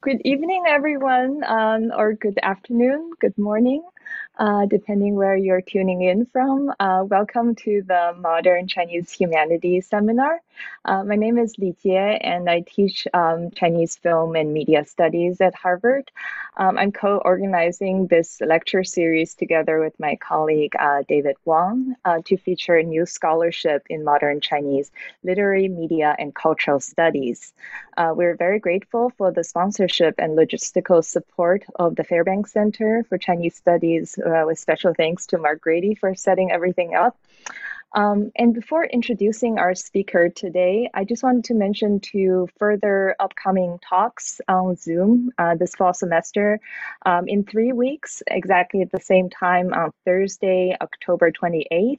Good evening, everyone, um, or good afternoon, good morning, uh, depending where you're tuning in from. Uh, welcome to the Modern Chinese Humanities Seminar. Uh, my name is Li Jie, and I teach um, Chinese film and media studies at Harvard. Um, I'm co-organizing this lecture series together with my colleague uh, David Wang uh, to feature a new scholarship in modern Chinese literary, media, and cultural studies. Uh, we're very grateful for the sponsorship and logistical support of the Fairbanks Center for Chinese Studies, uh, with special thanks to Mark Grady for setting everything up. Um, and before introducing our speaker today, I just wanted to mention two further upcoming talks on Zoom uh, this fall semester. Um, in three weeks, exactly at the same time on Thursday, October 28th,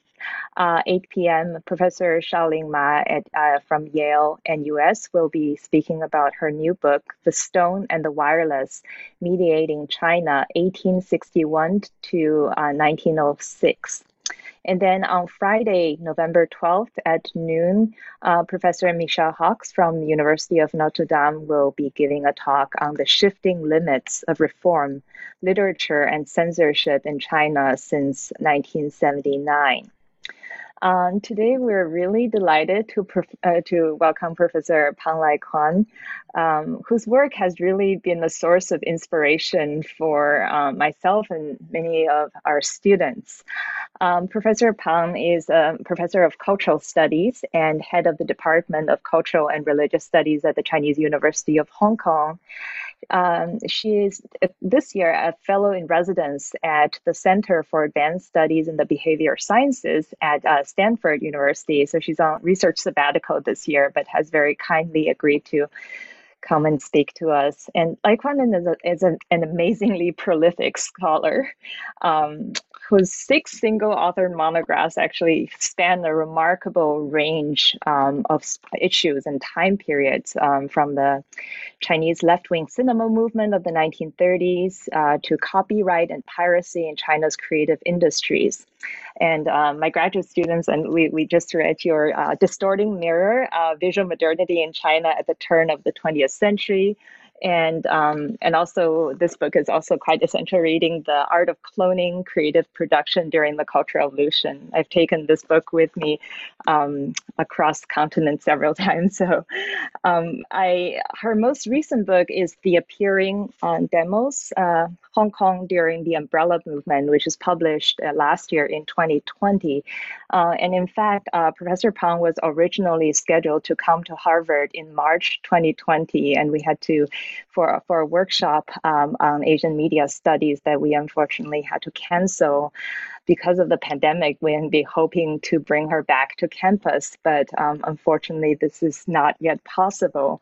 uh, 8 p.m., Professor Shaoling Ma at, uh, from Yale-NUS will be speaking about her new book, The Stone and the Wireless, Mediating China 1861 to 1906. And then on Friday, November 12th at noon, uh, Professor Michel Hockx from the University of Notre Dame will be giving a talk on the shifting limits of reform, literature, and censorship in China since 1979. Um, today, we're really delighted to, uh, to welcome Professor Pang Lai Kwan, um, whose work has really been a source of inspiration for um, myself and many of our students. Um, professor Pang is a professor of cultural studies and head of the Department of Cultural and Religious Studies at the Chinese University of Hong Kong. Um, she is uh, this year a fellow in residence at the Center for Advanced Studies in the Behavior Sciences at uh, Stanford University. So she's on research sabbatical this year, but has very kindly agreed to come and speak to us. And Lai is, a, is an, an, amazingly prolific scholar. Um, whose six single authored monographs actually span a remarkable range um, of issues and time periods um, from the Chinese left wing cinema movement of the 1930s uh, to copyright and piracy in China's creative industries. And um, my graduate students, and we, we just read your uh, Distorting Mirror uh, Visual Modernity in China at the Turn of the 20th Century and um, and also this book is also quite essential reading the art of cloning creative production during the cultural revolution. I've taken this book with me um, across continents several times. So um, i her most recent book is the appearing on demos uh, hong kong during the umbrella movement which was published uh, last year in 2020 uh, and in fact uh, professor pang was originally scheduled to come to harvard in march 2020 and we had to for, for a workshop um, on Asian media studies that we unfortunately had to cancel because of the pandemic, we'd be hoping to bring her back to campus, but um, unfortunately, this is not yet possible.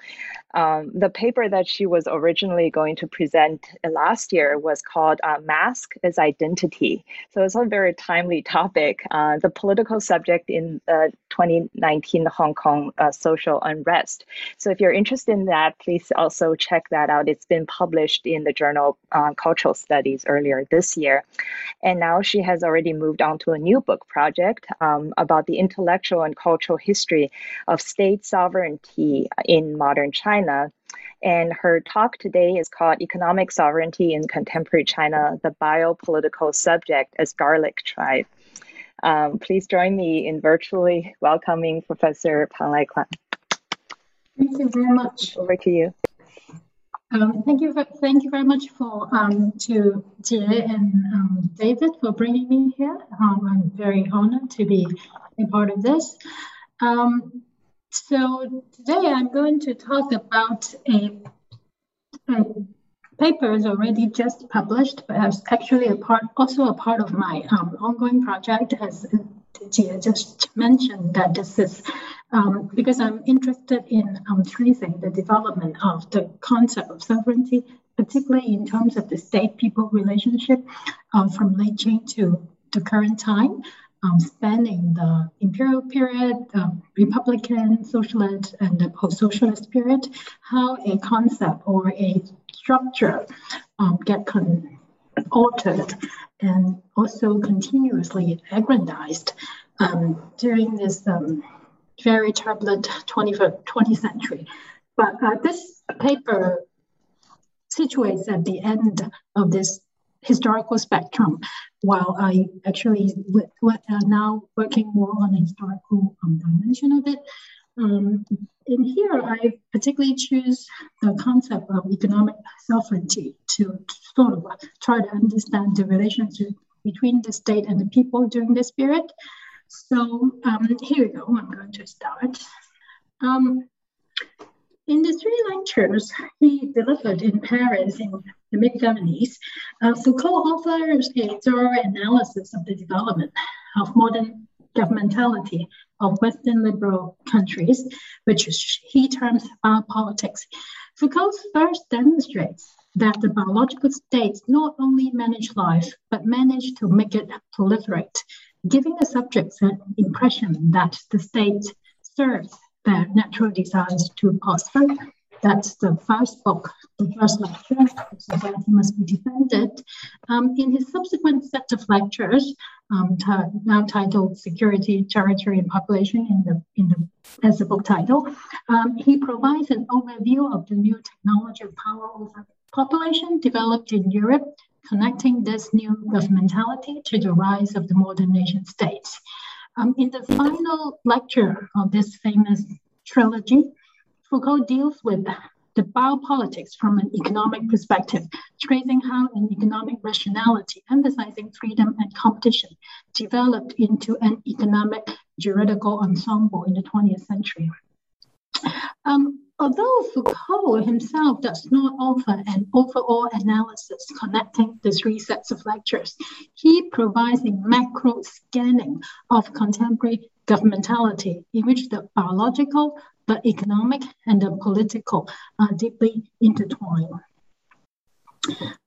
Um, the paper that she was originally going to present last year was called uh, Mask as Identity. So it's a very timely topic, uh, the political subject in the 2019 Hong Kong uh, social unrest. So if you're interested in that, please also check that out. It's been published in the journal uh, Cultural Studies earlier this year. And now she has already already moved on to a new book project um, about the intellectual and cultural history of state sovereignty in modern China. And her talk today is called Economic Sovereignty in Contemporary China The Biopolitical Subject as Garlic Tribe. Um, please join me in virtually welcoming Professor Pang Lai Kwan. Thank you very much. Over to you. Um, thank you, thank you very much for um, to Jie and um, David for bringing me here. Um, I'm very honored to be a part of this. Um, so today I'm going to talk about a, a paper is already just published, but it's actually a part, also a part of my um, ongoing project. As Jie just mentioned, that this is um, because I'm interested in um, tracing the development of the concept of sovereignty, particularly in terms of the state-people relationship um, from late Qing to the current time, um, spanning the imperial period, um, Republican, socialist, and the post-socialist period, how a concept or a structure um, get con- altered and also continuously aggrandized during this very turbulent 20th, 20th century. But uh, this paper situates at the end of this historical spectrum, while I actually w- w- uh, now working more on the historical um, dimension of it. Um, in here, I particularly choose the concept of economic sovereignty to sort of try to understand the relationship between the state and the people during this period. So um, here we go. I'm going to start. Um, in the three lectures he delivered in Paris in the mid 70s, uh, Foucault offers a thorough analysis of the development of modern governmentality of Western liberal countries, which he terms politics. Foucault first demonstrates that the biological states not only manage life, but manage to make it proliferate, giving the subjects an impression that the state serves their natural desires to prosper. That's the first book, the first lecture, Society Must Be Defended. Um, in his subsequent set of lectures, um, now titled Security, Territory, and Population in the, in the, as the book title, um, he provides an overview of the new technology of power over population developed in Europe, connecting this new governmentality to the rise of the modern nation states. Um, in the final lecture of this famous trilogy, Foucault deals with the biopolitics from an economic perspective, tracing how an economic rationality emphasizing freedom and competition developed into an economic juridical ensemble in the 20th century. Um, although Foucault himself does not offer an overall analysis connecting the three sets of lectures, he provides a macro scanning of contemporary governmentality in which the biological, the economic, and the political are deeply intertwined.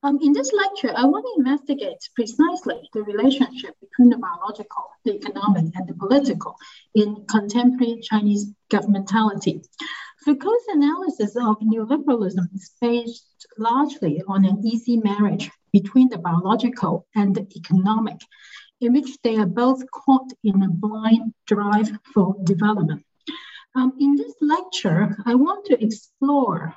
Um, in this lecture, I want to investigate precisely the relationship between the biological, the economic, and the political in contemporary Chinese governmentality. Foucault's analysis of neoliberalism is based largely on an easy marriage between the biological and the economic, in which they are both caught in a blind drive for development. Um, in this lecture, I want to explore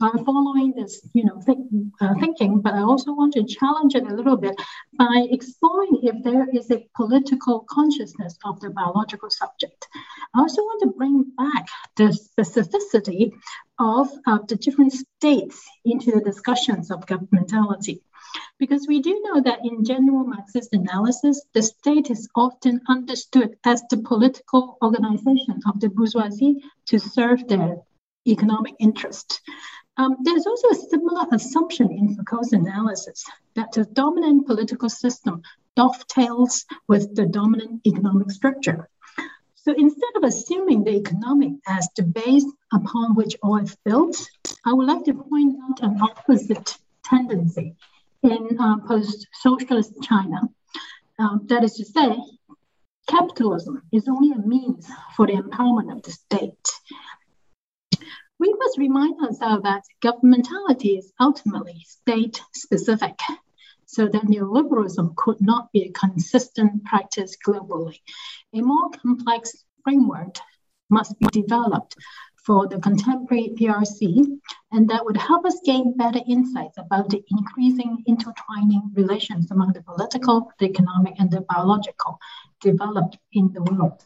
by following this, you know, think, uh, thinking, but I also want to challenge it a little bit by exploring if there is a political consciousness of the biological subject. I also want to bring back the specificity of uh, the different states into the discussions of governmentality. Because we do know that in general Marxist analysis, the state is often understood as the political organization of the bourgeoisie to serve their economic interest. Um, there's also a similar assumption in Foucault's analysis that the dominant political system dovetails with the dominant economic structure. So instead of assuming the economic as the base upon which all is built, I would like to point out an opposite tendency in uh, post-socialist China. Um, that is to say, capitalism is only a means for the empowerment of the state we must remind ourselves that governmentality is ultimately state specific, so that neoliberalism could not be a consistent practice globally. A more complex framework must be developed for the contemporary PRC, and that would help us gain better insights about the increasing intertwining relations among the political, the economic, and the biological developed in the world.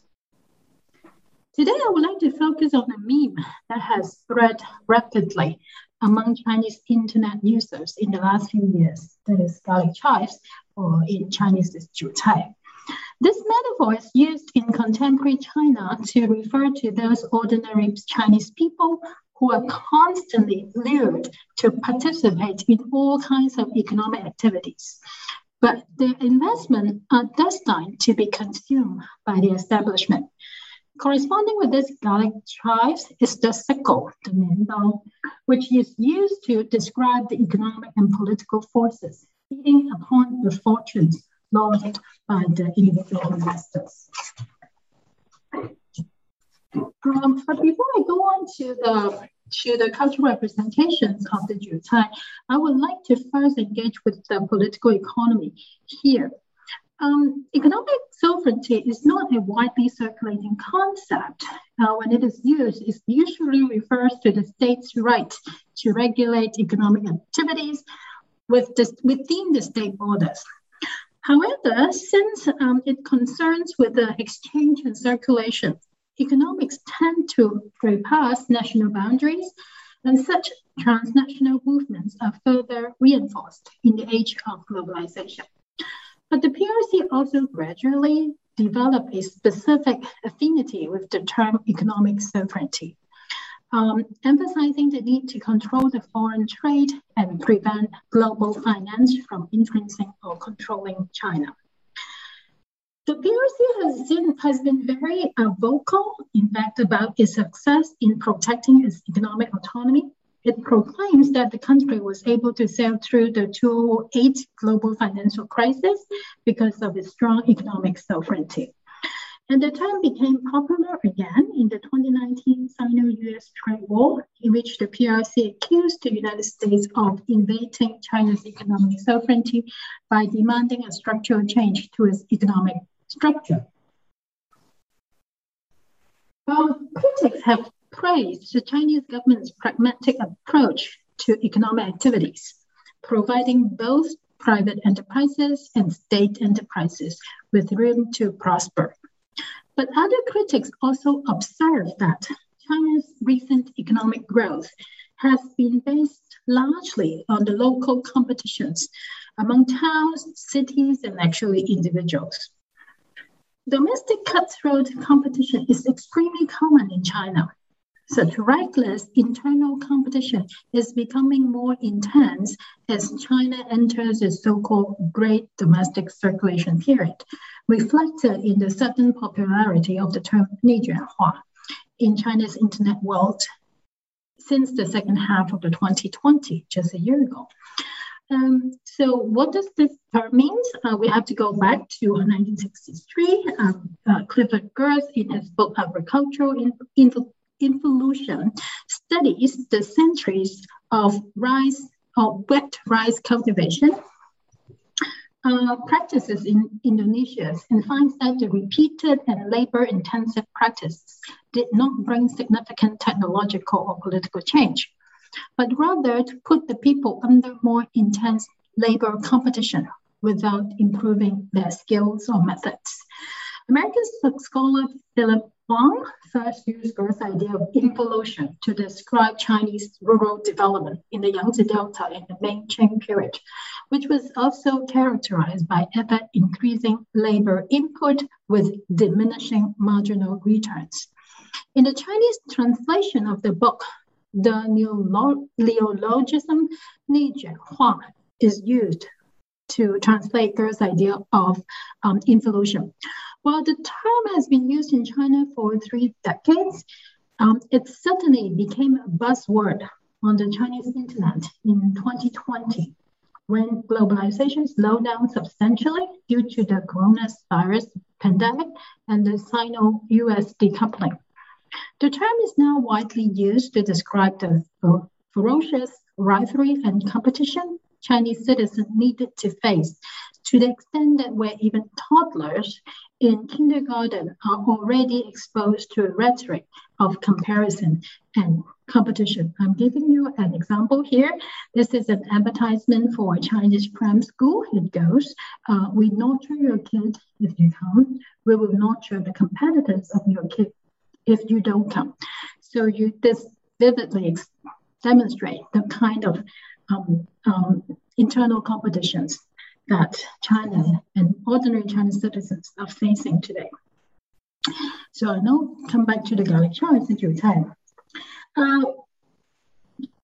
Today, I would like to focus on a meme that has spread rapidly among Chinese internet users in the last few years. That is garlic chives, or in Chinese it's is Jiucai. This metaphor is used in contemporary China to refer to those ordinary Chinese people who are constantly lured to participate in all kinds of economic activities. But their investments are destined to be consumed by the establishment. Corresponding with this Gallic tribes is the sickle, the which is used to describe the economic and political forces feeding upon the fortunes lost by the individual investors. Um, but before I go on to the to the cultural representations of the Jiucai, I would like to first engage with the political economy here Um, economic sovereignty is not a widely circulating concept. Uh, when it is used, it usually refers to the state's right to regulate economic activities with within the state borders. However, since um, it concerns with the exchange and circulation, economics tend to bypass national boundaries, and such transnational movements are further reinforced in the age of globalization. But the PRC also gradually developed a specific affinity with the term economic sovereignty um, emphasizing the need to control the foreign trade and prevent global finance from influencing or controlling China. The PRC has been, has been very uh, vocal, in fact, about its success in protecting its economic autonomy. It proclaims that the country was able to sail through the 2008 global financial crisis because of its strong economic sovereignty. And the term became popular again in the 2019 Sino-US trade war, in which the PRC accused the United States of invading China's economic sovereignty by demanding a structural change to its economic structure. While critics have praised the Chinese government's pragmatic approach to economic activities, providing both private enterprises and state enterprises with room to prosper. But other critics also observe that China's recent economic growth has been based largely on the local competitions among towns, cities, and actually individuals. Domestic cutthroat competition is extremely common in China. So reckless internal competition is becoming more intense as China enters the so-called Great Domestic Circulation Period, reflected in the sudden popularity of the term 内卷化 in China's internet world since the second half of the 2020, just a year ago. Um, so what does this term mean? Uh, we have to go back to 1963. Um, uh, Clifford Geertz, in his book Agricultural in, Involution, studies the centuries of rice or wet rice cultivation uh, practices in Indonesia and finds that the repeated and labor intensive practices did not bring significant technological or political change, but rather to put the people under more intense labor competition without improving their skills or methods. American scholar Philip Huang first used Geertz's idea of involution to describe Chinese rural development in the Yangtze Delta in the Ming Qing period, which was also characterized by ever increasing labor input with diminishing marginal returns. In the Chinese translation of the book, the neologism Ni Hua is used to translate Geertz's idea of um, involution. While the term has been used in China for three decades, um, it certainly became a buzzword on the Chinese internet in 2020 when globalization slowed down substantially due to the coronavirus pandemic and the Sino-US decoupling. The term is now widely used to describe the ferocious rivalry and competition Chinese citizens needed to face to the extent that where even toddlers in kindergarten are already exposed to a rhetoric of comparison and competition. I'm giving you an example here. This is an advertisement for a Chinese pram school. It goes, uh, we nurture your kid if you come. We will nurture the competitors of your kid if you don't come. So you this vividly demonstrate the kind of um, um, internal competitions that China and ordinary Chinese citizens are facing today. So I now come back to the garlic chives that you said. Uh,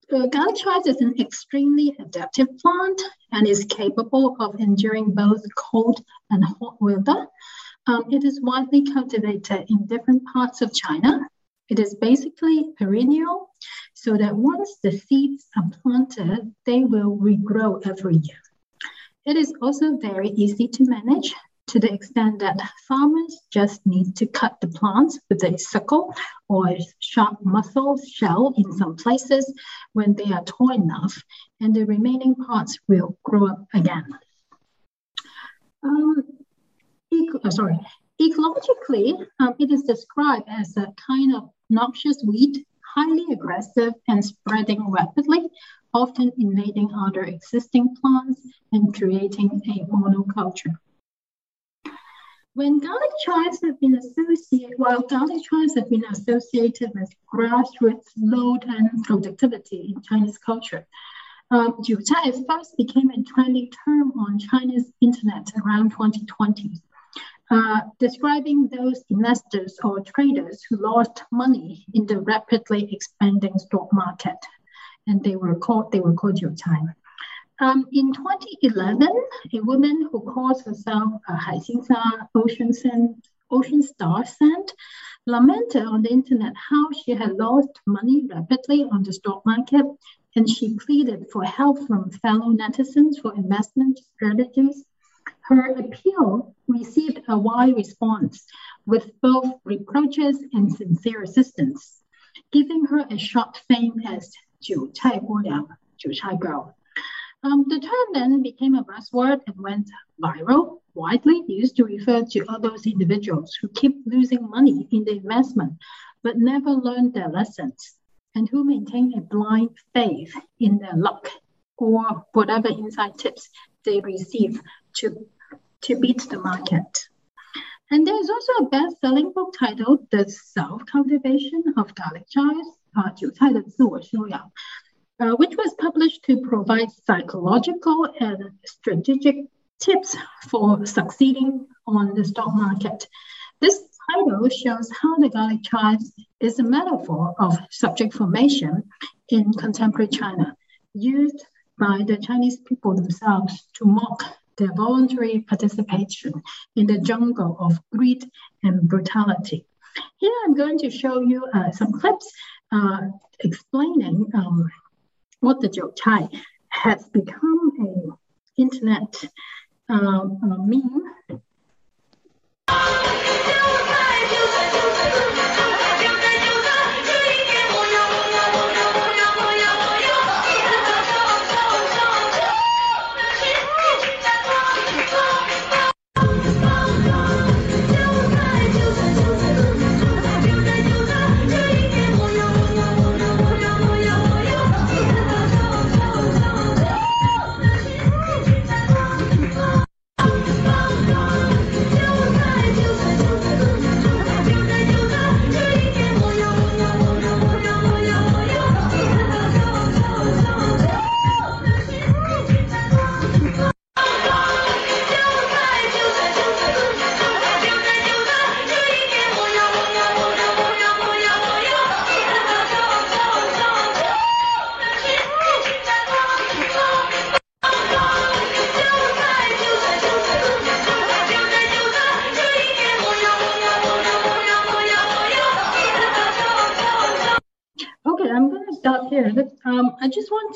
the garlic chives is an extremely adaptive plant and is capable of enduring both cold and hot weather. Um, it is widely cultivated in different parts of China. It is basically perennial, so that once the seeds are planted, they will regrow every year. It is also very easy to manage to the extent that farmers just need to cut the plants with a sickle or sharp mussel shell in some places when they are tall enough, and the remaining parts will grow up again. Um, uh, sorry, ecologically, um, it is described as a kind of noxious weed, highly aggressive and spreading rapidly, often invading other existing plants and creating a monoculture. When garlic chives have been associated, while garlic chives have been associated with grassroots load and productivity in Chinese culture, um, Jiucai first became a trending term on China's internet around 2020, uh, describing those investors or traders who lost money in the rapidly expanding stock market, and they were called they were called Jiucai. Um, in 2011, a woman who calls herself uh, Haixinsa Ocean, Ocean Star Sand lamented on the internet how she had lost money rapidly on the stock market, and she pleaded for help from fellow netizens for investment strategies. Her appeal received a wide response with both reproaches and sincere assistance, giving her a short fame as Jiu Chai Guo Jiu Chai Girl. Um, the term then became a buzzword and went viral, widely used to refer to all those individuals who keep losing money in the investment but never learn their lessons and who maintain a blind faith in their luck or whatever inside tips they receive to, to beat the market. And there's also a best selling book titled The Self Cultivation of Garlic Chives, uh, which was published to provide psychological and strategic tips for succeeding on the stock market. This title shows how the garlic chives is a metaphor of subject formation in contemporary China, used by the Chinese people themselves to mock their voluntary participation in the jungle of greed and brutality. Here I'm going to show you uh, some clips uh, explaining um, what the Jiucai has become an internet uh, meme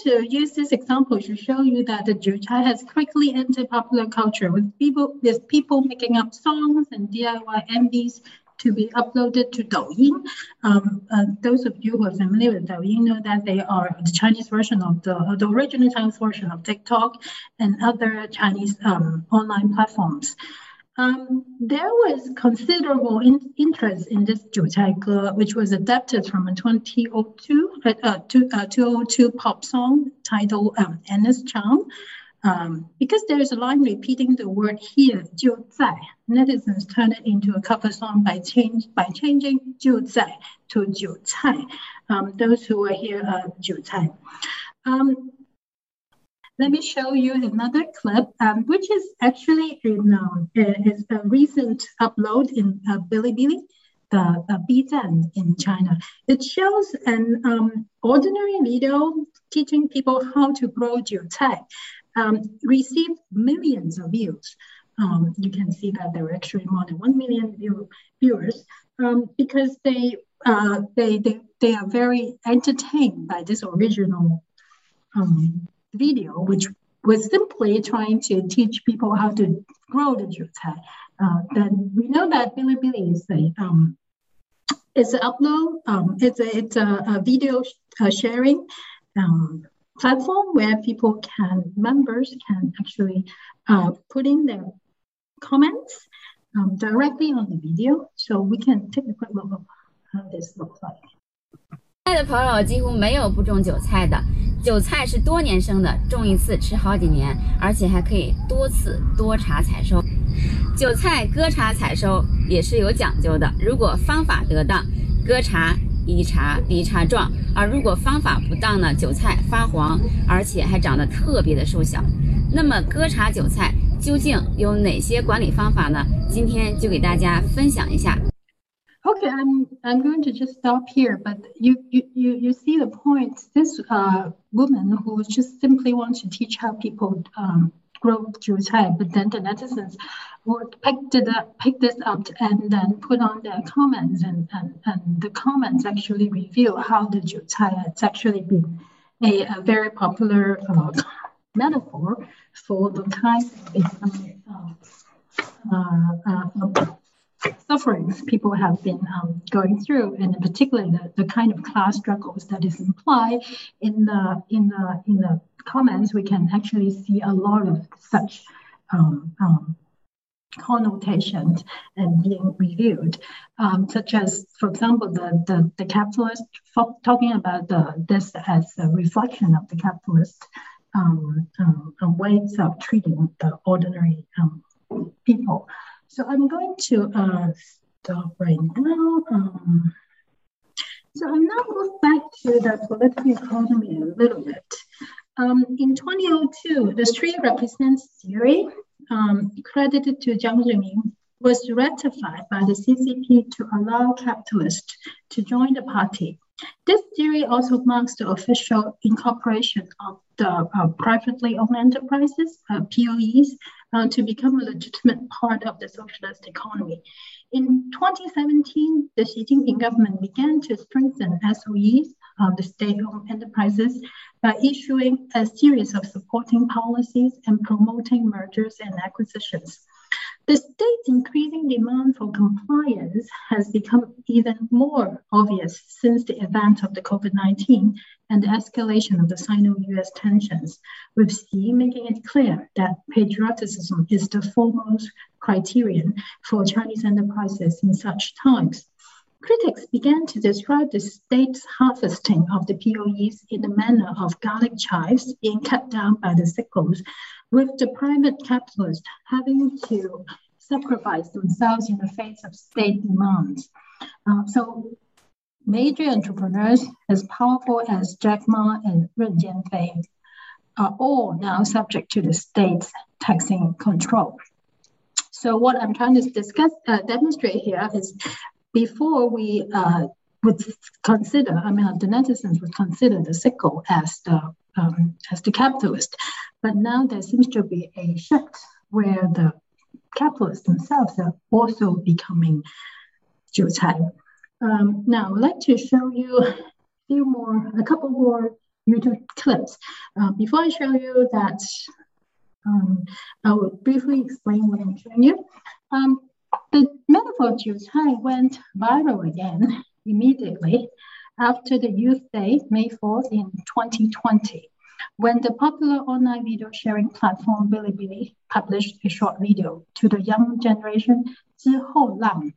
to use this example to show you that the Jiucai has quickly entered popular culture with people with people making up songs and DIY MVs to be uploaded to Douyin. Um, uh, those of you who are familiar with Douyin know that they are the Chinese version of the, uh, the original Chinese version of TikTok and other Chinese um, online platforms. Um, there was considerable in- interest in this Jiu which was adapted from a 2002, uh, uh, 2002 uh, pop song titled um, Anna's Charm. Um, because there's a line repeating the word here, Jiu netizens turned it into a cover song by, change, by changing Jiu to Jiu Chai. Um, those who are here are Jiu Um, let me show you another clip, um, which is actually um, is a recent upload in uh, Bilibili, the uh, Bizhan in China. It shows an um, ordinary video teaching people how to grow jiucai. Um, received millions of views. Um, you can see that there were actually more than one million view, viewers um, because they, uh, they they they are very entertained by this original um, video, which was simply trying to teach people how to grow the jiucai. Uh, then we know that Bilibili is a um, it's an upload, um, it's a it's a, a video sh- uh, sharing um, platform where people can members can actually uh, put in their comments um, directly on the video, so we can take a quick look of how this looks like. 爱的朋友几乎没有不种韭菜的，韭菜是多年生的，种一次吃好几年，而且还可以多次多茬采收。韭菜割茬采收也是有讲究的，如果方法得当，割茬一茬比一茬壮；而如果方法不当呢，韭菜发黄，而且还长得特别的瘦小。那么割茬韭菜究竟有哪些管理方法呢？今天就给大家分享一下。Okay, I'm I'm going to just stop here, but you you you, you see the point. This uh, woman who just simply wants to teach how people um, grow jiucai, but then the netizens would pick up, pick this up and then put on their comments, and, and, and the comments actually reveal how the jiucai has actually been a, a very popular uh, metaphor for the kind of uh, uh, sufferings people have been um, going through, and in particular the, the kind of class struggles that is implied in the in the in the comments, we can actually see a lot of such um, um, connotations and being reviewed, um, such as, for example, the the, the capitalist talking about the this as a reflection of the capitalist um, um, ways of treating the ordinary people. So I'm going to uh, stop right now. Um, so I'm now move back to the political economy a little bit. Um, in 2002, the Three Represents theory um, credited to Jiang Zemin was ratified by the CCP to allow capitalists to join the party. This theory also marks the official incorporation of the uh, privately owned enterprises, uh, POEs, uh, to become a legitimate part of the socialist economy. In 2017, the Xi Jinping government began to strengthen SOEs, uh, the state-owned enterprises, by issuing a series of supporting policies and promoting mergers and acquisitions. The state's increasing demand for compliance has become even more obvious since the event of the COVID 19 and the escalation of the Sino US tensions, with Xi making it clear that patriotism is the foremost criterion for Chinese enterprises in such times. Critics began to describe the state's harvesting of the POEs in the manner of garlic chives being cut down by the sickles with the private capitalists having to sacrifice themselves in the face of state demands. Uh, so major entrepreneurs as powerful as Jack Ma and Ren Zhengfei are all now subject to the state's taxing control. So what I'm trying to discuss, uh, demonstrate here is before we uh, would consider, I mean, the netizens would consider the sickle as the um, as the capitalist. But now there seems to be a shift where the capitalists themselves are also becoming 韭菜. Um, now, I'd like to show you a few more, a couple more YouTube clips. Uh, before I show you that, um, I will briefly explain what I'm showing you. Um, the manifold juice high went viral again immediately after the Youth Day, May 4th in 2020, when the popular online video sharing platform Bilibili published a short video to the young generation, Zihou Lang,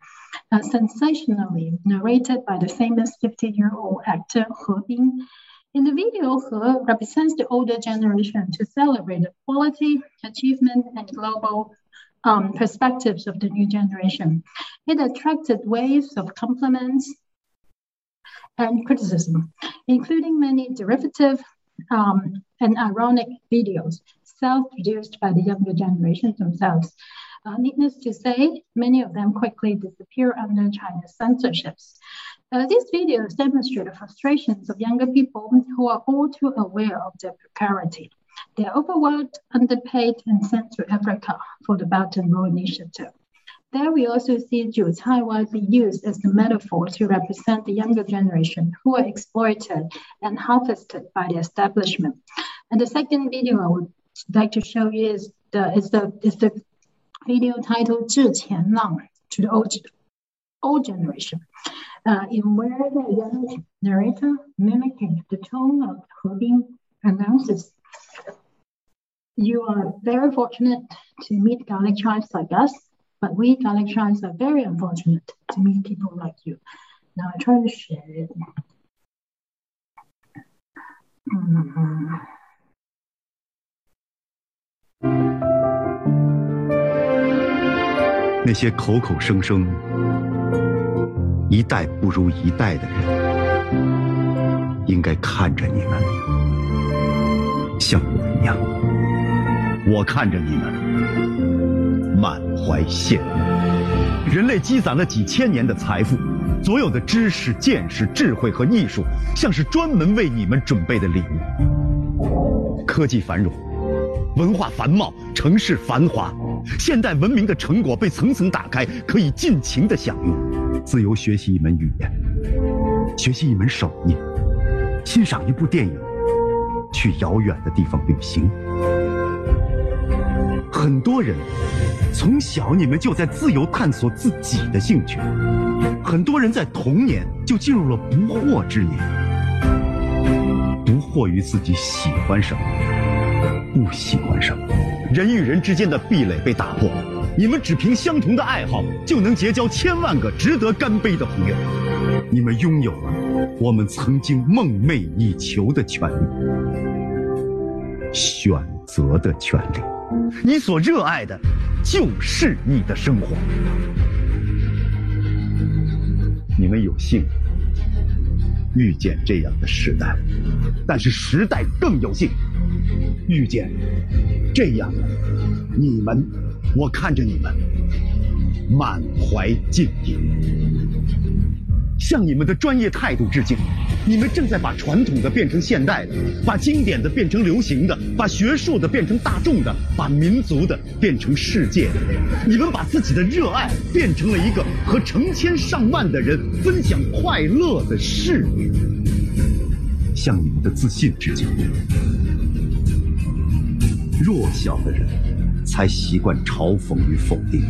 uh, sensationally narrated by the famous 50-year-old actor He Bing. In the video, He represents the older generation to celebrate the quality, achievement, and global um, perspectives of the new generation. It attracted waves of compliments, and criticism, including many derivative um, and ironic videos self-produced by the younger generation themselves. Uh, needless to say, many of them quickly disappear under China's censorships. Uh, these videos demonstrate the frustrations of younger people who are all too aware of their precarity. They are overworked, underpaid, and sent to Africa for the Belt Road Initiative. There we also see Jiucai widely used as the metaphor to represent the younger generation who are exploited and harvested by the establishment. And the second video I would like to show you is the, is the, is the video titled 致前浪 to the old, old generation. Uh, in where the young narrator mimicking the tone of the Bing announces you are very fortunate to meet garlic tribes like us But we Dalek are very unfortunate to meet people like you. Now I try to share it. Mm-hmm. 那些口口声声一代不如一代的人，应该看着你们， 像我一样。我看着你们，满怀羡慕。人类积攒了几千年的财富，所有的知识、见识、智慧和艺术，像是专门为你们准备的礼物。科技繁荣，文化繁茂，城市繁华，现代文明的成果被层层打开，可以尽情的享用。自由学习一门语言，学习一门手艺，欣赏一部电影，去遥远的地方旅行。很多人从小你们就在自由探索自己的兴趣，很多人在童年就进入了不惑之年，不惑于自己喜欢什么，不喜欢什么。人与人之间的壁垒被打破，你们只凭相同的爱好就能结交千万个值得干杯的朋友。你们拥有了我们曾经梦寐以求的权利——选择的权利。你所热爱的，就是你的生活。你们有幸遇见这样的时代，但是时代更有幸遇见这样的你们。我看着你们，满怀敬意。向你们的专业态度致敬！你们正在把传统的变成现代的，把经典的变成流行的，把学术的变成大众的，把民族的变成世界的。你们把自己的热爱变成了一个和成千上万的人分享快乐的事。向你们的自信致敬！弱小的人才习惯嘲讽与否定，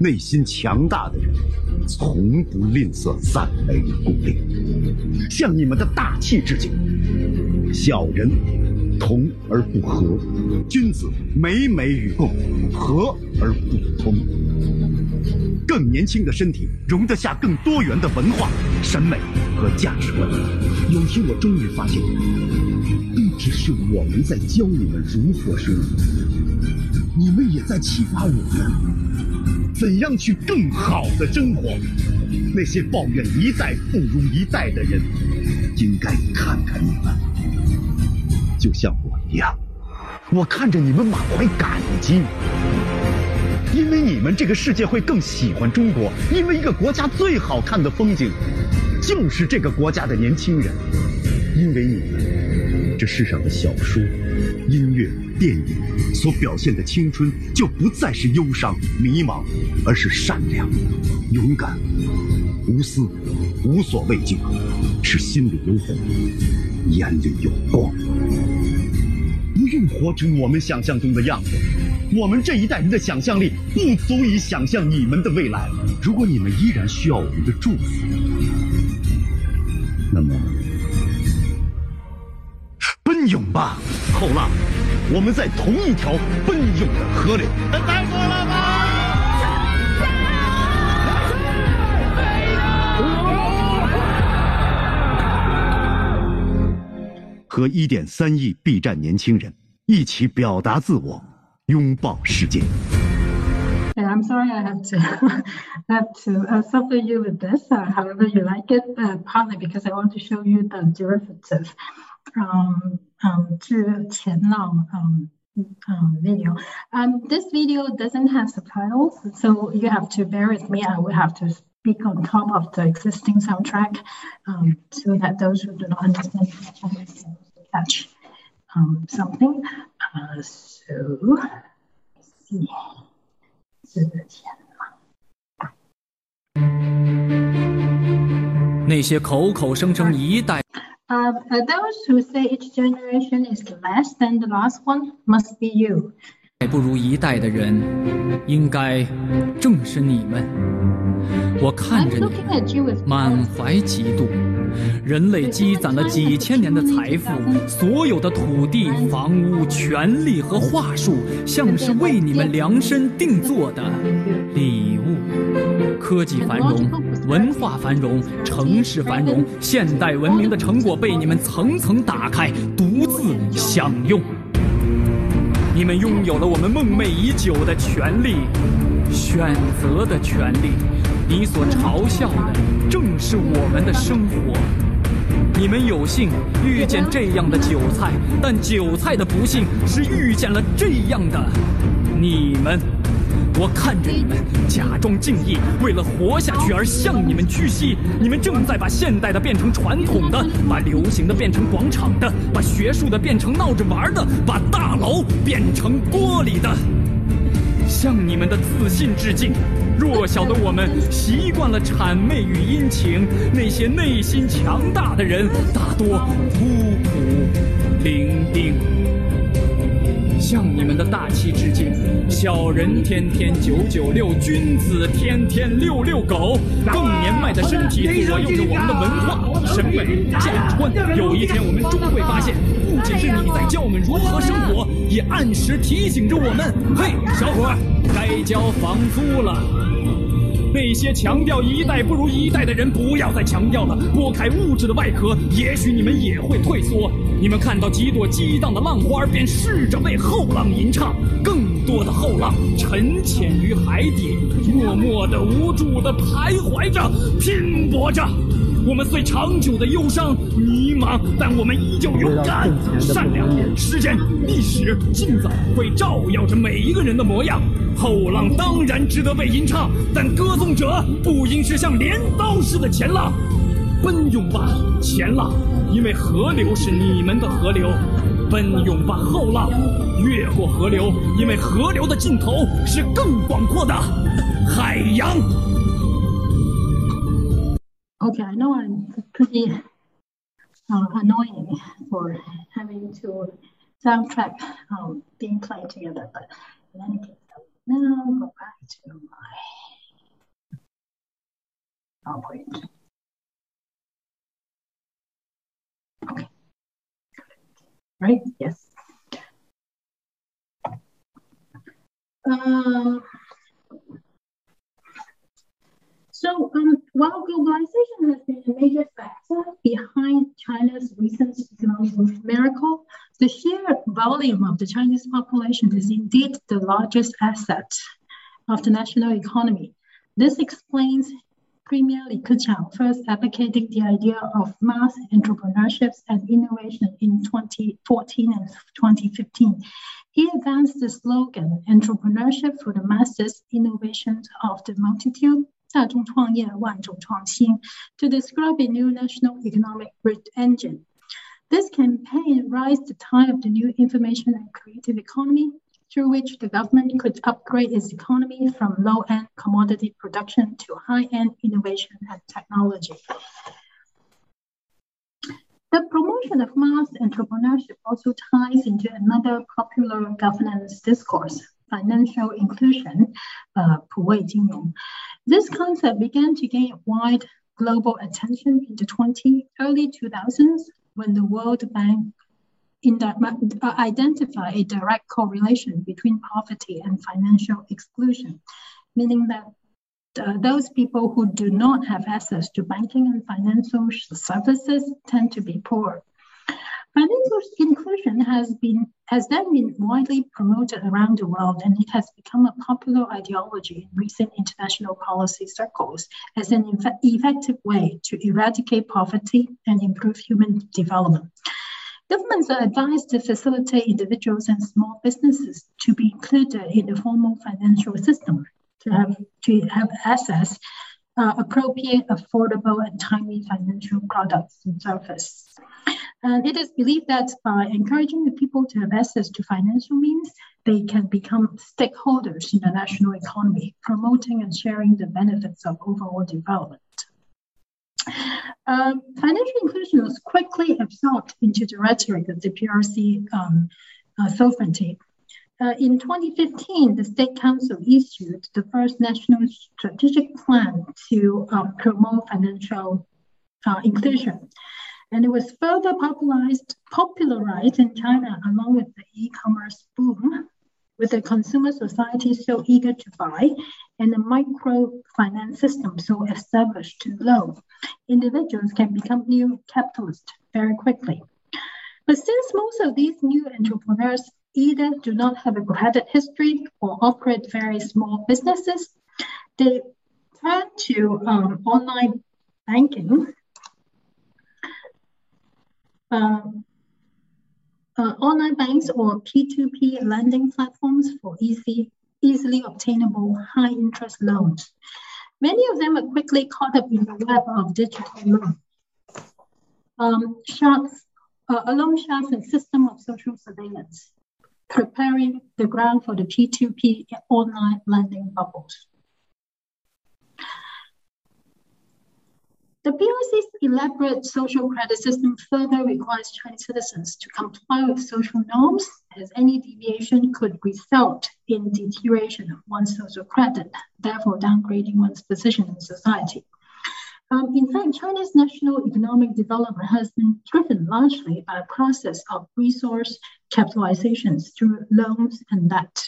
内心强大的人。从不吝啬赞美与鼓励，向你们的大气致敬。小人同而不和，君子美美与共，和而不通。更年轻的身体容得下更多元的文化、审美和价值观。有天我终于发现，不只是我们在教你们如何生活，你们也在启发我们。怎样去更好的生活？那些抱怨一代不如一代的人，应该看看你们，就像我一样，我看着你们满怀感激，因为你们这个世界会更喜欢中国，因为一个国家最好看的风景，就是这个国家的年轻人，因为你们，这世上的小说、音乐。电影所表现的青春，就不再是忧伤、迷茫，而是善良、勇敢、无私、无所畏惧，是心里有火，眼里有光。不用活成我们想象中的样子，我们这一代人的想象力不足以想象你们的未来。如果你们依然需要我们的祝福，那么奔涌吧，后浪！我们在同一条奔涌的河流。和一点三亿 B 站年轻人一起表达自我，拥抱世界。And I'm sorry I have to have to uh, suffer you with this. Uh, however you like it, uh, partly because I want to show you the derivative. Um, um, to Qianlao um, um, video. Um, this video doesn't have subtitles, so you have to bear with me. I will have to speak on top of the existing soundtrack um, so that those who do not understand can catch um, something. Uh, so, let's see. 那些口口声声一代 Uh, those who say each generation is less than the last one must be you. 不如一代的人，应该正是你们。我看着你们，满怀嫉妒。人类积攒了几千年的财富，所有的土地、房屋、权力和话术，像是为你们量身定做的礼物。科技繁荣，文化繁荣，城市繁荣，现代文明的成果被你们层层打开，独自享用。你们拥有了我们梦寐已久的权利，选择的权利。你所嘲笑的，正是我们的生活。你们有幸遇见这样的韭菜，但韭菜的不幸是遇见了这样的你们。我看着你们假装敬意，为了活下去而向你们屈膝。你们正在把现代的变成传统的，把流行的变成广场的，把学术的变成闹着玩的，把大楼变成锅里的。向你们的自信致敬。弱小的我们习惯了谄媚与殷勤，那些内心强大的人大多孤苦伶仃。向你们的大气致敬，小人天天九九六，君子天天六六狗。更年迈的身体左右着我们的文化、审美、价值观。有一天，我们终会发现，不仅是你在教我们如何生活，也按时提醒着我们：嘿，小伙，该交房租了。那些强调一代不如一代的人，不要再强调了。拨开物质的外壳，也许你们也会退缩。你们看到几朵激荡的浪花，便试着为后浪吟唱。更多的后浪沉潜于海底，默默的、无助的徘徊着，拼搏着。我们虽长久的忧伤、迷茫，但我们依旧勇敢、善良。时间、历史尽早会照耀着每一个人的模样。后浪当然值得被吟唱，但歌颂者不应是像镰刀似的前浪。奔涌吧，前浪，因为河流是你们的河流；奔涌吧，后浪，越过河流，因为河流的尽头是更广阔的海洋。Okay, I know I'm pretty uh, annoying for having to soundtrack um, being played together, but in any case, now go back to my PowerPoint. Okay. Right? Yes. Um, So um, while globalization has been a major factor behind China's recent economic miracle, the sheer volume of the Chinese population is indeed the largest asset of the national economy. This explains Premier Li Keqiang first advocating the idea of mass entrepreneurship and innovation in 2014 and 2015. He advanced the slogan, entrepreneurship for the masses, innovations of the multitude, to describe a new national economic engine. This campaign raised the tide of the new information and creative economy through which the government could upgrade its economy from low-end commodity production to high-end innovation and technology. The promotion of mass entrepreneurship also ties into another popular governance discourse, financial inclusion, uh, This concept began to gain wide global attention in the 20, early 2000s when the World Bank uh, identified a direct correlation between poverty and financial exclusion, meaning that uh, those people who do not have access to banking and financial services tend to be poor. Financial inclusion has been has then been widely promoted around the world, and it has become a popular ideology in recent international policy circles as an effective way to eradicate poverty and improve human development. Governments are advised to facilitate individuals and small businesses to be included in the formal financial system, to have to have access uh, appropriate, affordable, and timely financial products and services. And it is believed that by encouraging the people to have access to financial means, they can become stakeholders in the national economy, promoting and sharing the benefits of overall development. Um, financial inclusion was quickly absorbed into the rhetoric of the PRC um, uh, sovereignty uh, in 2015, the State Council issued the first national strategic plan to uh, promote financial uh, inclusion. And it was further popularized, popularized in China along with the e-commerce boom, with the consumer society so eager to buy and the microfinance system so established to loan. Individuals can become new capitalists very quickly. But since most of these new entrepreneurs either do not have a credit history or operate very small businesses, they turn to um, online banking. Uh, uh, online banks or P2P lending platforms for easy, easily obtainable high interest loans. Many of them are quickly caught up in the web of digital loans. Um, sharks, uh, sharks a system of social surveillance preparing the ground for the P2P online lending bubbles. The PRC's elaborate social credit system further requires Chinese citizens to comply with social norms, as any deviation could result in deterioration of one's social credit, therefore downgrading one's position in society. Um, in fact, China's national economic development has been driven largely by a process of resource capitalizations through loans and debt.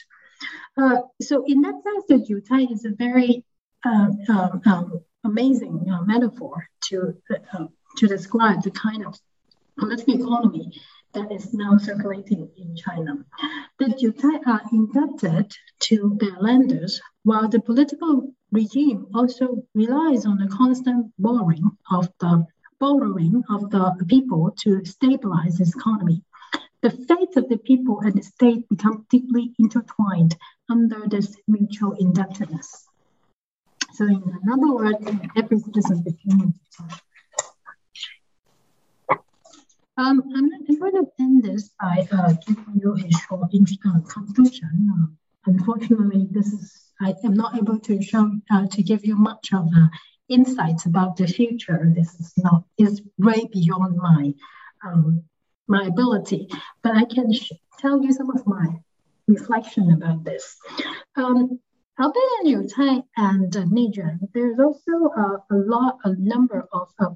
Uh, so, in that sense, the Jiucai is a very uh, um, um, amazing metaphor to uh, to describe the kind of political economy that is now circulating in China. The Jiucai are indebted to their lenders, while the political regime also relies on the constant borrowing of the borrowing of the people to stabilize its economy. The fate of the people and the state become deeply intertwined under this mutual indebtedness. So, in another word, every citizen became um, I'm, I'm going to end this by uh, giving you a short uh, conclusion. Uh, unfortunately, this is I am not able to show uh, to give you much of uh, insights about the future. This is not is way beyond my um, my ability, but I can tell you some of my reflection about this. Um, other than Jiucai and uh, Neijuan, there's also uh, a lot, a number of uh,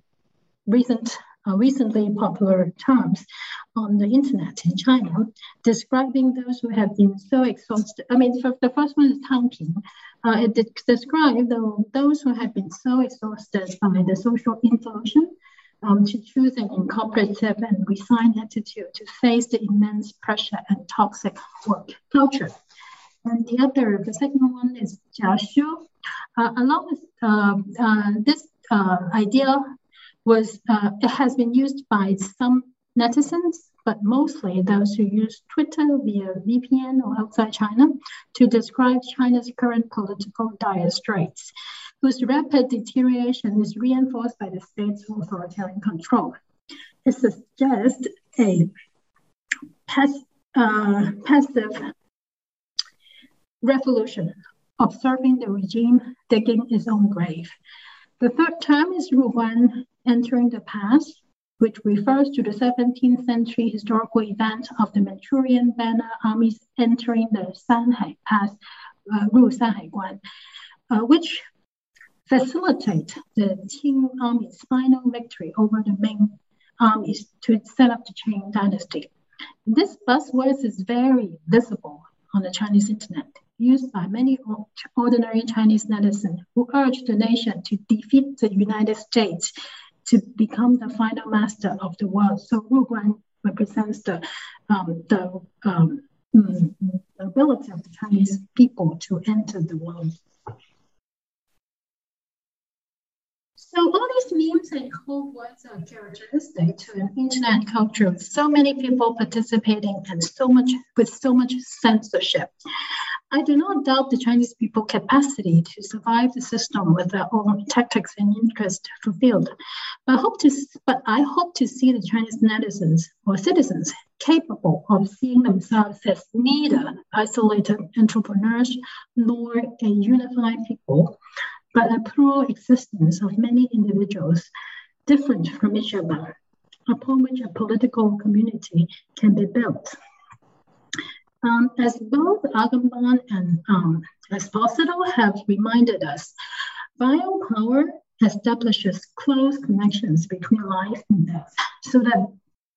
recent recently popular terms on the internet in China, describing those who have been so exhausted. I mean, the first one is Tangping. Uh, it describes those who have been so exhausted by the social inflation um, to choose an incooperative and resigned attitude to face the immense pressure and toxic work culture. And the other, the second one is Jiasu. Uh, along with uh, uh, this uh, idea was uh, it has been used by some netizens, but mostly those who use Twitter via VPN or outside China to describe China's current political dire straits, whose rapid deterioration is reinforced by the state's authoritarian control. It suggests a pass, uh, passive revolution, observing the regime digging its own grave. The third term is Ruguan entering the past, which refers to the 17th century historical event of the Manchurian banner armies entering the Shanhai Pass, uh, Ru Shanhai Guan, uh, which facilitate the Qing army's final victory over the Ming armies to set up the Qing dynasty. This buzzword is very visible on the Chinese internet used by many ordinary Chinese netizens who urged the nation to defeat the United States to become the final master of the world. So Ruguan represents the, um, the um, mm, ability of the Chinese people to enter the world. So all these memes and code words are characteristic to an internet culture with so many people participating and so much with so much censorship. I do not doubt the Chinese people's capacity to survive the system with their own tactics and interests fulfilled. But I hope to, but I hope to see the Chinese netizens or citizens capable of seeing themselves as neither isolated entrepreneurs nor a unified people, but a plural existence of many individuals different from each other, upon which a political community can be built. Um, as both Agamben and um, have reminded us, biopower establishes close connections between life and death so that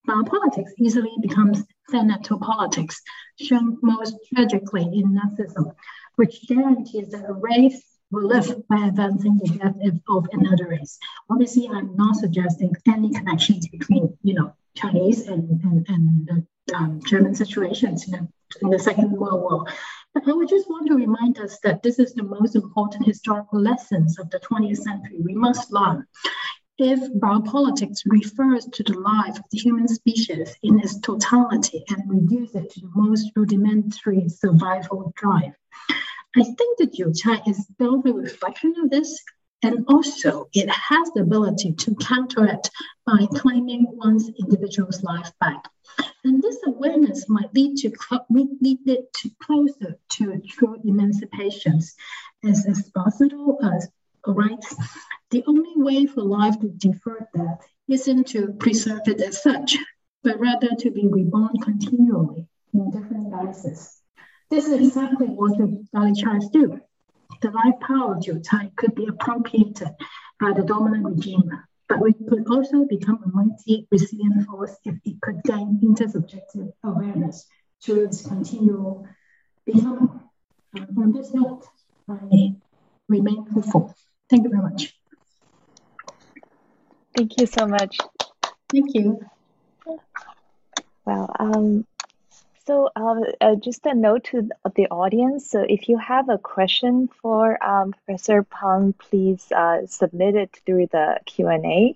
biopolitics easily becomes thanatopolitics, shown most tragically in Nazism, which guarantees that a race will live by advancing the death of another race. Obviously, I'm not suggesting any connections between, you know, Chinese and, and, and um, German situations in the, in the Second World War. But I would just want to remind us that this is the most important historical lessons of the 20th century we must learn. If biopolitics refers to the life of the human species in its totality and reduces it to the most rudimentary survival drive, I think the Jiucai is both a reflection of this and also it has the ability to counteract by claiming one's individual's life back. And this awareness might lead to lead it to closer to true emancipations, as Esposito uh, writes. The only way for life to defer that isn't to preserve it as such, but rather to be reborn continually in different guises. This is exactly what the Garlic Chives do. The life power of Jiucai could be appropriated by the dominant regime, but we could also become a mighty resilient force if it could gain intersubjective awareness through its continual becoming. Uh, on this note, I remain hopeful. Thank you very much. Thank you so much. Thank you. Well, um, so uh, uh, just a note to the audience. So if you have a question for um, Professor Peng, please uh, submit it through the Q&A.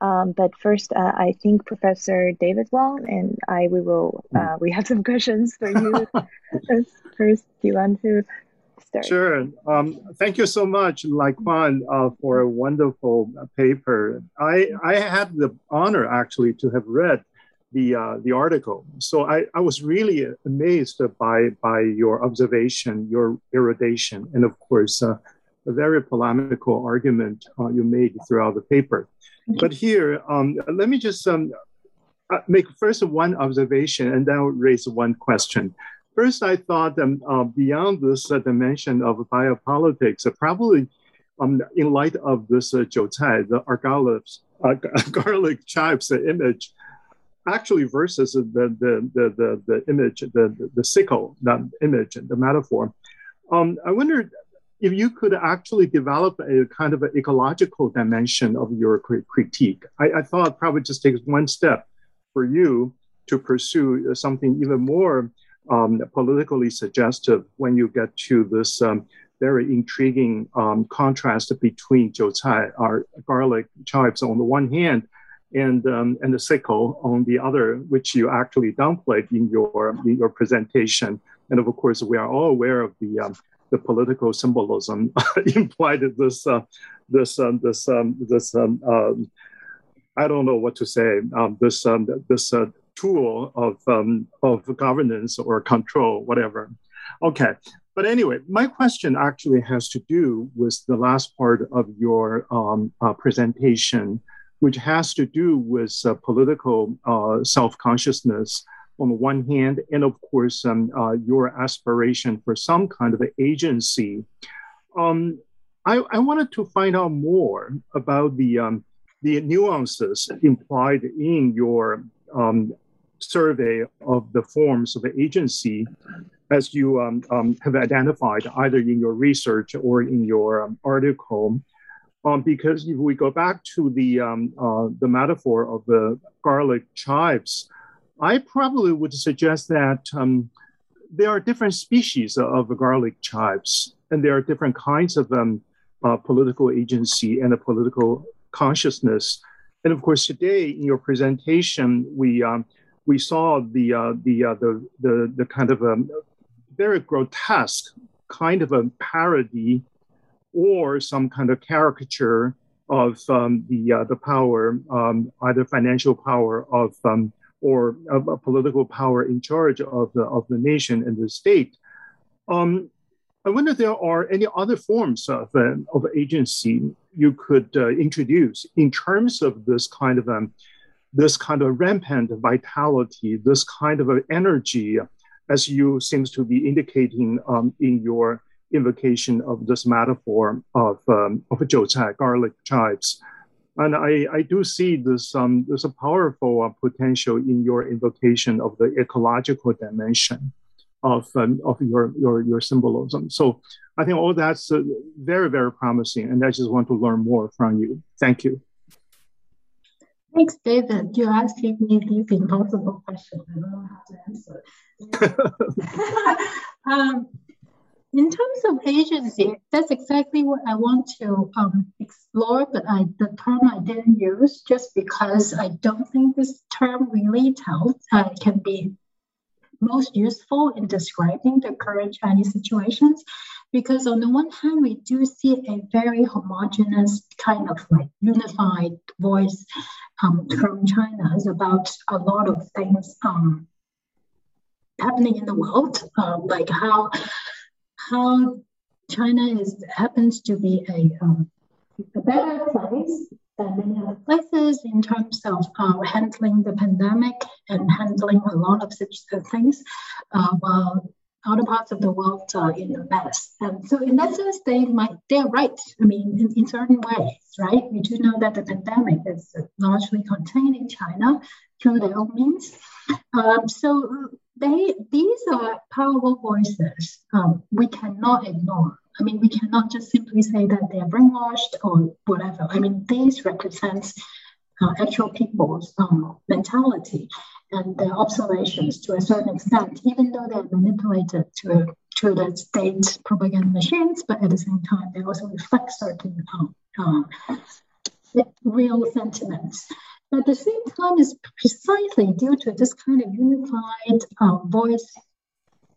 Um, but first, uh, I think Professor David Wong and I, we will, uh, hmm. we have some questions for you. first, do you want to start? Sure. Um, thank you so much, Laikwan, uh, for a wonderful paper. I, I had the honor actually to have read the uh, the article. So I, I was really amazed by by your observation, your erudition, and of course uh, a very polemical argument uh, you made throughout the paper. But here, um, let me just um, uh, make first one observation and then raise one question. First, I thought um, uh, beyond this uh, dimension of biopolitics, probably um, in light of this uh, Jiucai, the garlic chives image, actually versus the the the the, the image, the, the, sickle, that image, the metaphor. Um, I wonder if you could actually develop a kind of an ecological dimension of your critique. I, I thought probably just takes one step for you to pursue something even more um, politically suggestive when you get to this um, very intriguing um, contrast between Jiucai, our garlic chives on the one hand, and um, and the sickle on the other, which you actually downplayed in your in your presentation. And of course, we are all aware of the um, the political symbolism implied in this uh, this um, this um, this um, um, I don't know what to say this this uh, tool of of governance or control, whatever. Okay, but anyway, my question actually has to do with the last part of your uh, presentation, which has to do with uh, political uh, self consciousness on the one hand, and of course, um, uh, your aspiration for some kind of agency. Um, I, I, wanted to find out more about the, um, the nuances implied in your um, survey of the forms of agency as you um, um, have identified either in your research or in your article. Um, because if we go back to the um, uh, the metaphor of the garlic chives, I probably would suggest that um, there are different species of garlic chives, and there are different kinds of um, uh, political agency and a political consciousness. And of course, today in your presentation, we um, we saw the uh, the, uh, the the the kind of a very grotesque kind of a parody or some kind of caricature of um, the uh, the power, um, either financial power of um, or of a political power in charge of the of the nation and the state. Um, I wonder if there are any other forms of uh, of agency you could uh, introduce in terms of this kind of um, this kind of rampant vitality, this kind of energy as you seems to be indicating um, in your invocation of this metaphor of um, of jiucai, garlic chives. And I, I do see this um, there's a powerful uh, potential in your invocation of the ecological dimension of um, of your, your your symbolism. So I think all that's uh, very very promising, and I just want to learn more from you. Thank you. Thanks, David. You're asking me these impossible questions. I don't know how to answer. um, in terms of agency, that's exactly what I want to um, explore, but I, the term I didn't use just because I don't think this term really tells, uh, can be most useful in describing the current Chinese situations. Because on the one hand, we do see a very homogenous kind of like unified voice um, from China about a lot of things um, happening in the world, uh, like how how China is happens to be a, um, a better place than many other places in terms of uh, handling the pandemic and handling a lot of such things, uh, while other parts of the world are in a mess. And so, in that sense, they might they're right. I mean, in, in certain ways, right? We do know that the pandemic is largely contained in China through their own means. Um, so they these are powerful voices um, we cannot ignore. I mean, we cannot just simply say that they are brainwashed or whatever. I mean, these represents uh, actual people's um, mentality and their observations to a certain extent, even though they're manipulated to to the state propaganda machines, but at the same time, they also reflect certain um, uh, real sentiments. At the same time, it's precisely due to this kind of unified uh, voice,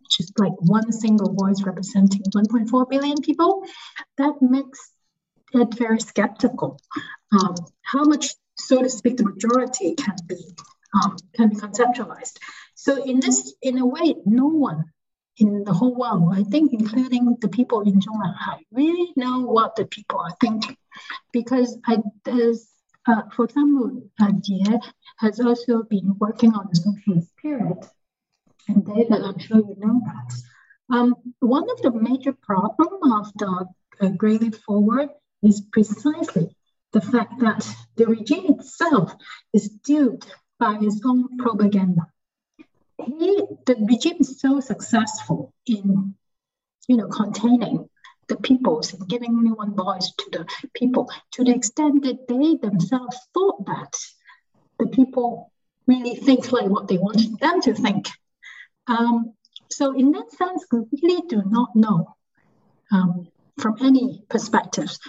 which is like one single voice representing 1.4 billion people, that makes it very skeptical. Um, how much, so to speak, the majority can be um, can be conceptualized. So in this, in a way, no one in the whole world, I think, including the people in Zhongnanhai, really know what the people are thinking, because I, there's uh, for example, uh, has also been working on the socialist period. And David, I'm sure you know that. Um, one of the major problems of the uh, Forward is precisely the fact that the regime itself is duped by its own propaganda. He, the regime is so successful in, you know, containing the peoples and giving only one voice to the people to the extent that they themselves thought that the people really think like what they wanted them to think. Um, so in that sense, we really do not know um, from any perspectives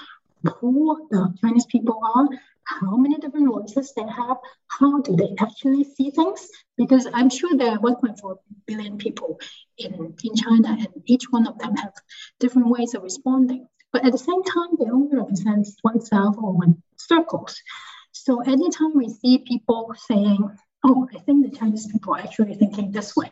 who the Chinese people are, how many different voices they have, how do they actually see things? Because I'm sure there are 1.4 billion people in, in China, and each one of them have different ways of responding. But at the same time, they only represent oneself or one circles. So anytime we see people saying, oh, I think the Chinese people are actually thinking this way,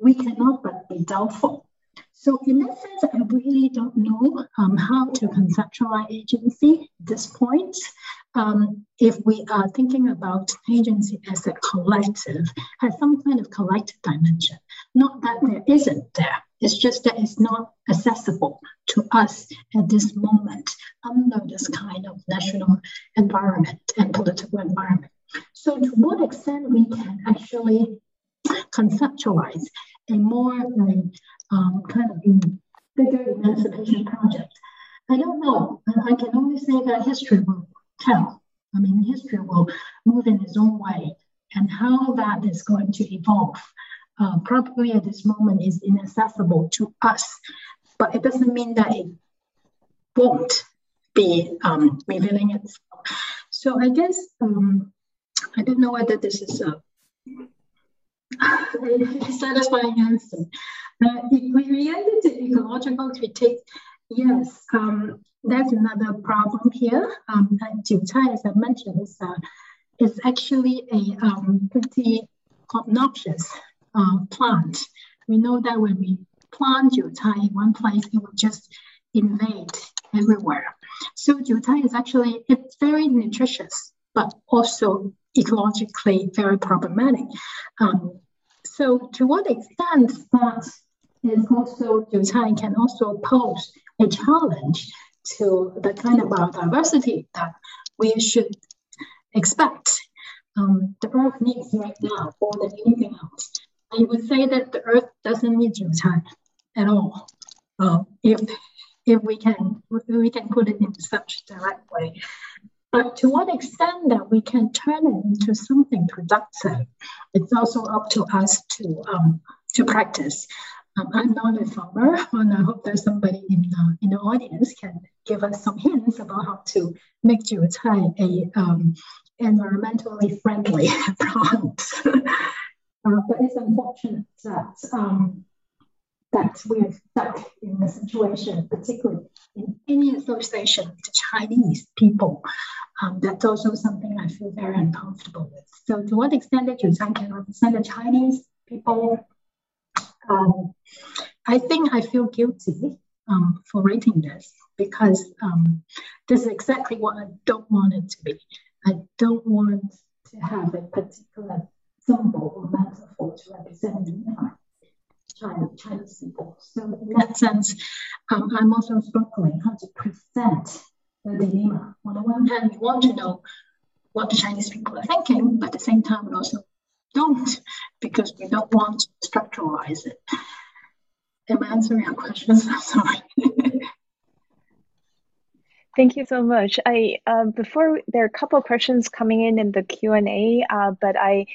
we cannot but be doubtful. So in that sense, I really don't know um, how to conceptualize agency at this point um, if we are thinking about agency as a collective, has some kind of collective dimension. Not that there isn't there, it's just that it's not accessible to us at this moment under this kind of national environment and political environment. So, to what extent we can actually conceptualize a more um, kind of bigger emancipation project? I don't know. I can only say that history will tell. I mean, history will move in its own way, and how that is going to evolve uh, probably at this moment is inaccessible to us. But it doesn't mean that it won't be um, revealing itself. So I guess um, I don't know whether this is a satisfying answer. Uh, if we related to ecological critique, yes, um, that's another problem here. Um, as I mentioned, is, uh, is actually a um, pretty obnoxious uh, plant. We know that when we plant Jiucai in one place, it will just invade everywhere. So Jiucai is actually, it's very nutritious, but also ecologically very problematic. Um, so to what extent that is also Jiucai can also pose a challenge to the kind of biodiversity that we should expect um, the Earth needs right now more than anything else. I would say that the Earth doesn't need Jiucai at all. Uh, if if we can we can put it in such a direct way. But to what extent that we can turn it into something productive, it's also up to us to um, to practice. Um, I'm not a farmer, and I hope that somebody in the, in the audience can give us some hints about how to make jiucai a um, environmentally friendly product. uh, but it's unfortunate that um, that we are stuck in a situation, particularly in any association with Chinese people. Um, that's also something I feel very uncomfortable with. So, to what extent that Jiucai can represent the Chinese people um, I think I feel guilty um, for writing this because um, this is exactly what I don't want it to be. I don't want to have a particular symbol or metaphor to represent China, Chinese people. So in that sense, um, I'm also struggling how to present the dilemma. On the one hand, we want to know what the Chinese people are thinking, but at the same time, we also don't because we don't want to structuralize it. Am I answering your questions? I'm sorry. Thank you so much. I uh, before there are a couple of questions coming in in the Q and A, uh, but I,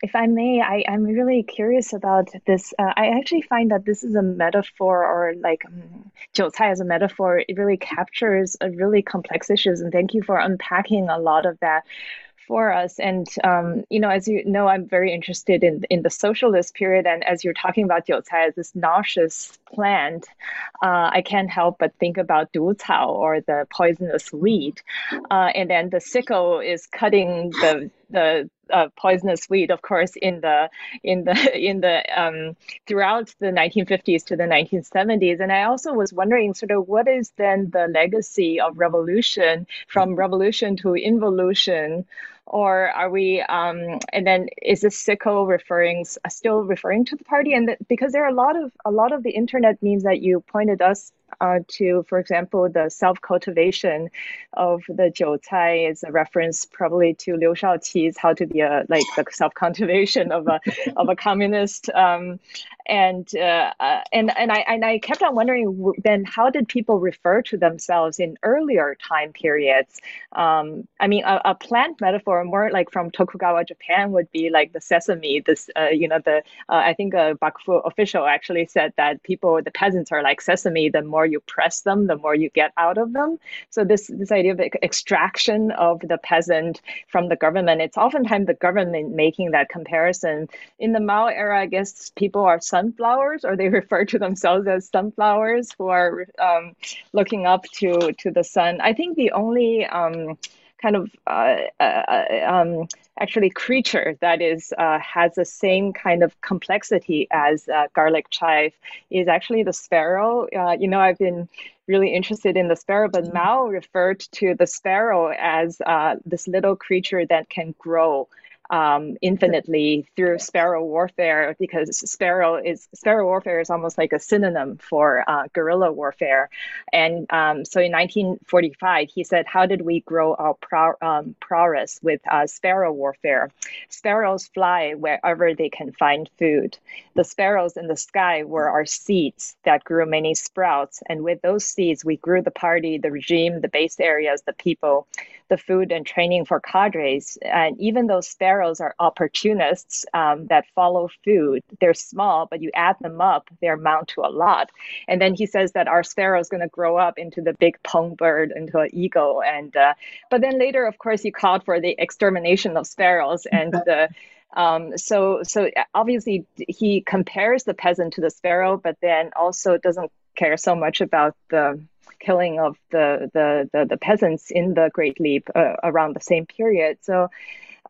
if I may, I am really curious about this. Uh, I actually find that this is a metaphor, or like um, as a metaphor. It really captures a really complex issues, and thank you for unpacking a lot of that for us. And um, you know, as you know, I'm very interested in in the socialist period. And as you're talking about jiucai as this nauseous plant, uh, I can't help but think about du cao or the poisonous weed. Uh, and then the sickle is cutting the the uh, poisonous weed, of course, in the in the in the um, throughout the 1950s to the 1970s. And I also was wondering, sort of, what is then the legacy of revolution from revolution to involution? Or are we, um, and then is this sickle referring, still referring to the party? And the, because there are a lot of, a lot of the internet memes that you pointed us uh, to, for example, the self-cultivation of the jiucai is a reference probably to Liu Shaoqi's how to be a like the self-cultivation of a of a communist. Um, and uh, uh, and and I and I kept on wondering then how did people refer to themselves in earlier time periods? Um, I mean, a, a, plant metaphor more like from Tokugawa Japan would be like the sesame. This uh, you know the uh, I think a Bakufu official actually said that people the peasants are like sesame. The more you press them, the more you get out of them. So this this idea of extraction of the peasant from the government. It's oftentimes the government making that comparison. In the Mao era, I guess people are sunflowers, or they refer to themselves as sunflowers who are um, looking up to to the sun. I think the only um, kind of uh, uh, uh, um, actually creature that is uh, has the same kind of complexity as uh, garlic chive is actually the sparrow. Uh, you know, I've been really interested in the sparrow, but Mao referred to the sparrow as this little creature that can grow um, infinitely through sparrow warfare because sparrow is sparrow warfare is almost like a synonym for uh, guerrilla warfare. And um, so in 1945, he said, "How did we grow our pro- um, prowess with uh, sparrow warfare? Sparrows fly wherever they can find food. The sparrows in the sky were our seeds that grew many sprouts, and with those seeds, we grew the party, the regime, the base areas, the people, the food and training for cadres. And even though sparrows." are opportunists um, that follow food. They're small, but you add them up, they amount to a lot. And then he says that our sparrow is going to grow up into the big peng bird, into an eagle. And uh, but then later, of course, he called for the extermination of sparrows and the. Um, so, so obviously he compares the peasant to the sparrow, but then also doesn't care so much about the killing of the the the, the peasants in the Great Leap uh, around the same period. So,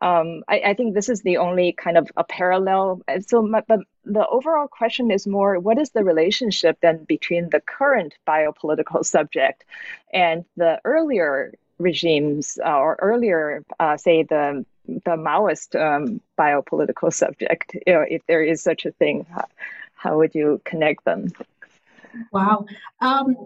um, I, I, think this is the only kind of a parallel. So, but the overall question is more: what is the relationship then between the current biopolitical subject and the earlier regimes uh, or earlier, uh, say the the Maoist um, biopolitical subject, you know, if there is such a thing, how, how would you connect them? Wow. Um,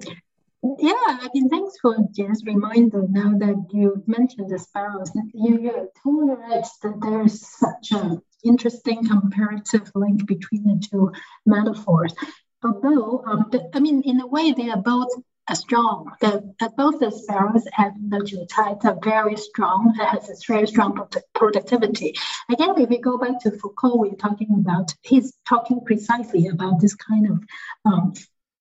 yeah, I mean, thanks for just reminder now that you mentioned the sparrows. You, you're totally right that there's such an interesting comparative link between the two metaphors. Although, um, the, I mean, in a way, they are both strong. The, both the sparrows and the Jiucai are very strong. It has a very strong productivity. Again, if we go back to Foucault, we're talking about, he's talking precisely about this kind of um,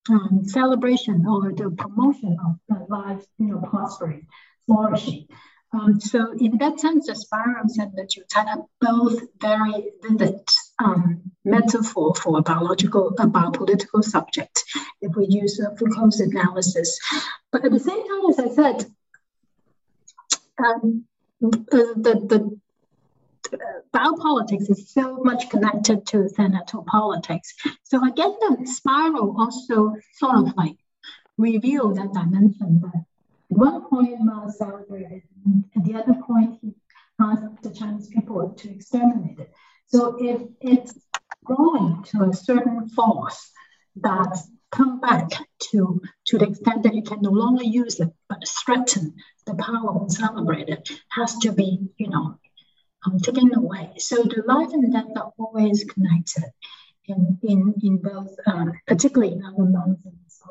um, celebration or the promotion of the life, you know, prospering, flourishing. Um, so in that sense, the sparrows and the are both very vivid um, metaphor for a biological, a biopolitical subject, if we use uh, Foucault's analysis. But at the same time, as I said, um, the, the biopolitics is so much connected to thanatopolitics. So guess the sparrow also sort of like reveal that dimension that at one point Mao celebrated, and at the other point he asked the Chinese people to exterminate it. So if it's growing to a certain force that come back to, to the extent that you can no longer use it, but threaten the power and celebrate it, has to be, you know, um, taken away. So the life and death are always connected in, in, in both, um, particularly in Agamben's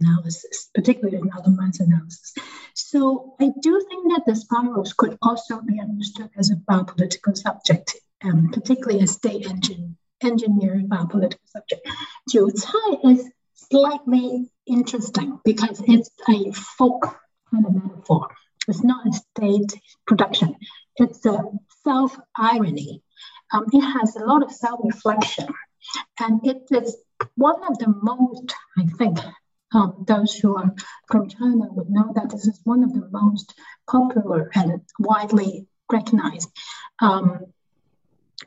analysis, particularly in Agamben's analysis. So I do think that the sparrows could also be understood as a biopolitical subject, um, particularly a state engine, engineering biopolitical subject. Jiucai is slightly interesting because it's a folk kind of metaphor. It's not a state production. It's a self irony. Um, it has a lot of self reflection. And it is one of the most, I think, um, those who are from China would know that this is one of the most popular and widely recognized um,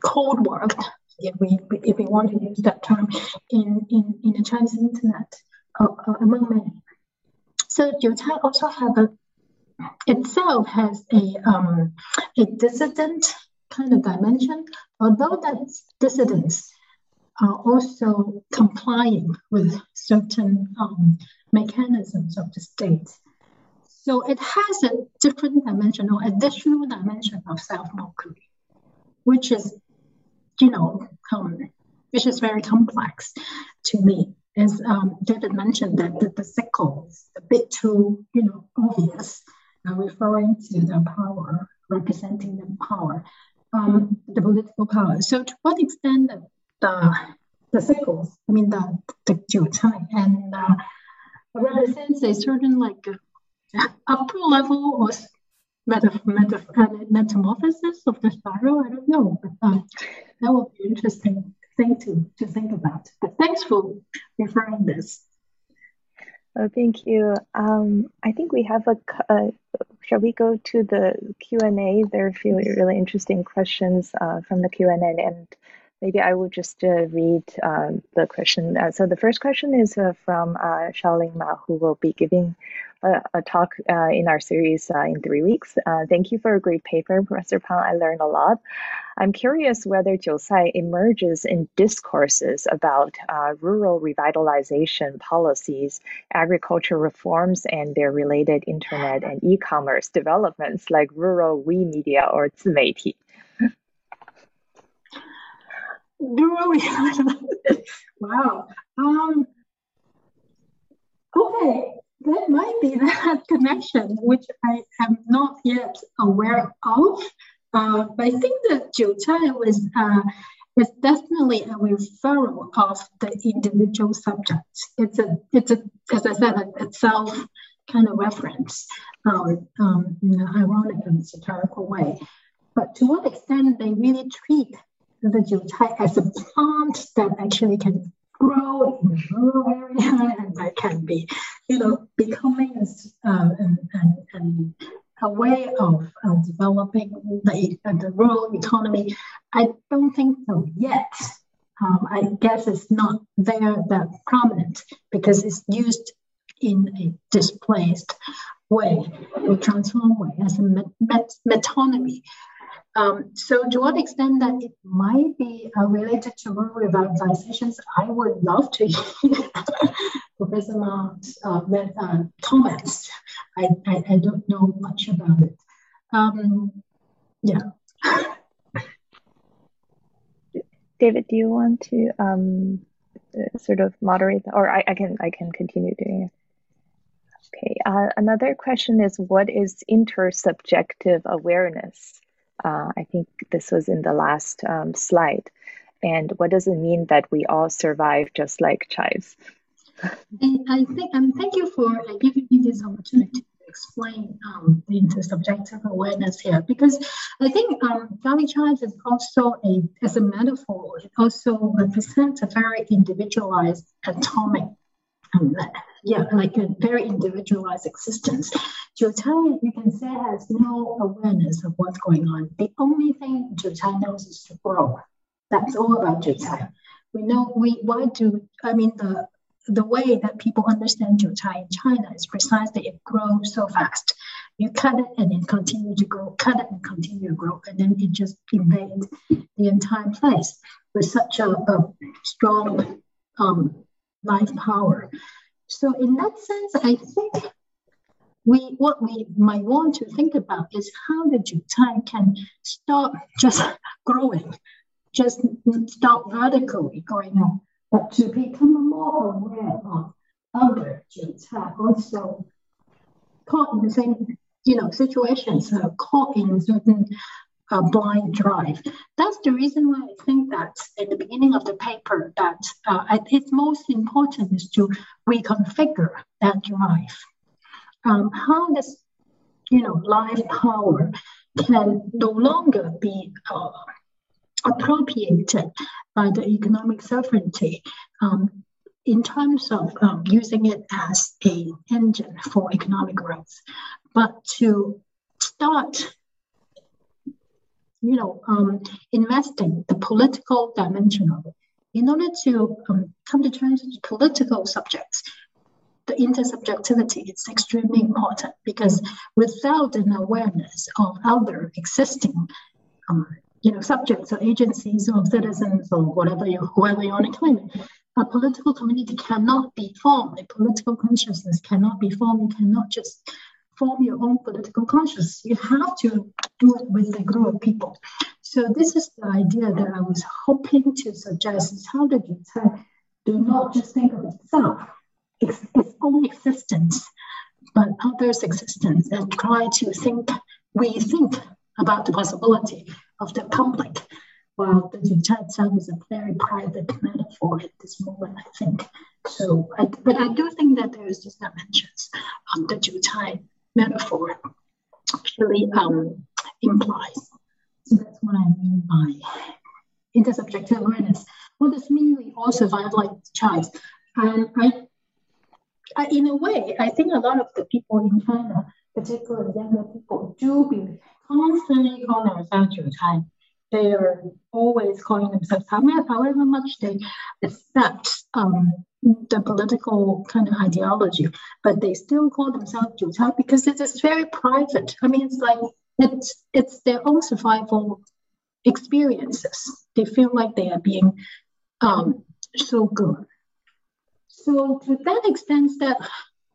code work, if we, if we want to use that term, in, in, in the Chinese internet uh, uh, among many. So Jiucai also have a itself has a, um, a dissident kind of dimension, although that dissidents are also complying with certain um, mechanisms of the state. So it has a different dimension or additional dimension of self-mockery, which is, you know, um, which is very complex to me. As um, David mentioned, that the, the is a bit too, you know, obvious referring to the power, representing the power, um, the political power. So to what extent the the sickles, I mean the the Jiucai, and uh, represents a certain like upper level or metaf- metaf- uh, metamorphosis of the sparrow. I don't know, but um, that would be interesting thing to to think about. But thanks for referring this. Oh, thank you. Um, I think we have a, a. Shall we go to the Q and A? There are a few really interesting questions uh, from the Q and A, and maybe I will just uh, read uh, the question. Uh, so the first question is uh, from uh, Shaoling Ma, who will be giving a, talk uh, in our series uh, in three weeks. Uh, thank you for a great paper, Professor Pang. I learned a lot. I'm curious whether Jiucai emerges in discourses about uh, rural revitalization policies, agriculture reforms, and their related internet and e-commerce developments like rural we media or 自媒体. Wow. Um, okay there might be that connection, which I am not yet aware of. Uh, but I think that Jiucai was uh, is definitely a referral of the individual subject. It's a it's a as I said, a, a self kind of reference, um, um, in an ironic and satirical way. But to what extent they really treat the Jiucai as a plant that actually can grow in rural area and that can be, you know, becoming uh, a way of uh, developing the, uh, the rural economy. I don't think so yet. Um, I guess it's not there that prominent because it's used in a displaced way, a transformed way as a met- met- metonymy. Um, so to what extent that it might be uh, related to rural revitalizations, I would love to hear Professor Ma's uh, uh, comments. I, I, I, don't know much about it. Um, yeah. David, do you want to um, uh, sort of moderate, or I, I, can I can continue doing it. Okay. Uh, another question is, what is intersubjective awareness? Uh, I think this was in the last um, slide. And what does it mean that we all survive just like chives? And I think, um, thank you for giving me this opportunity to explain um, the intersubjective awareness here, because I think um, garlic chives is also a, as a metaphor, it also represents a very individualized atomic yeah, like a very individualized existence. Jiucai, you can say, has no awareness of what's going on. The only thing Jiucai knows is to grow. That's all about Jiucai. We know we why do I mean the the way that people understand Jiucai in China is precisely it grows so fast. You cut it and it continues to grow, cut it and continue to grow, and then it just invades the entire place with such a, a strong um, life power. So in that sense, I think we what we might want to think about is how the Jiucai can stop just growing, just stop vertically going on, but to become more aware of other Jiucai also caught in the same you know situations, uh, caught in certain uh, blind drive. That's the reason why I think that at the beginning of the paper that uh, it's most important is to reconfigure that drive. Um, how this, you know, life power can no longer be uh, appropriated by the economic sovereignty um, in terms of um, using it as a engine for economic growth, but to start you know, um, investing the political dimension of it. In order to um, come to terms with political subjects, the intersubjectivity is extremely important because without an awareness of other existing, um, you know, subjects or agencies or citizens or whatever you, whoever you want to claim a political community cannot be formed. A political consciousness cannot be formed. You cannot just form your own political conscience. You have to do it with a group of people. So this is the idea that I was hoping to suggest is how the Jiucai do not just think of itself, its, its own existence, but others' existence and try to think, we think about the possibility of the public. While the Jiucai itself is a very private metaphor at this moment, I think. So, I, but I do think that there is this dimensions of the Jiucai metaphor actually um, implies. So that's what I mean by intersubjective awareness. What does mean we all survive like child? And I, I, in a way, I think a lot of the people in China, particularly younger people, do be constantly calling themselves Jiucai. They are always calling themselves, however much they accept um, the political kind of ideology, but they still call themselves Jiucai because it is very private. I mean, it's like it's it's their own survival experiences. They feel like they are being um, so good. So to that extent, that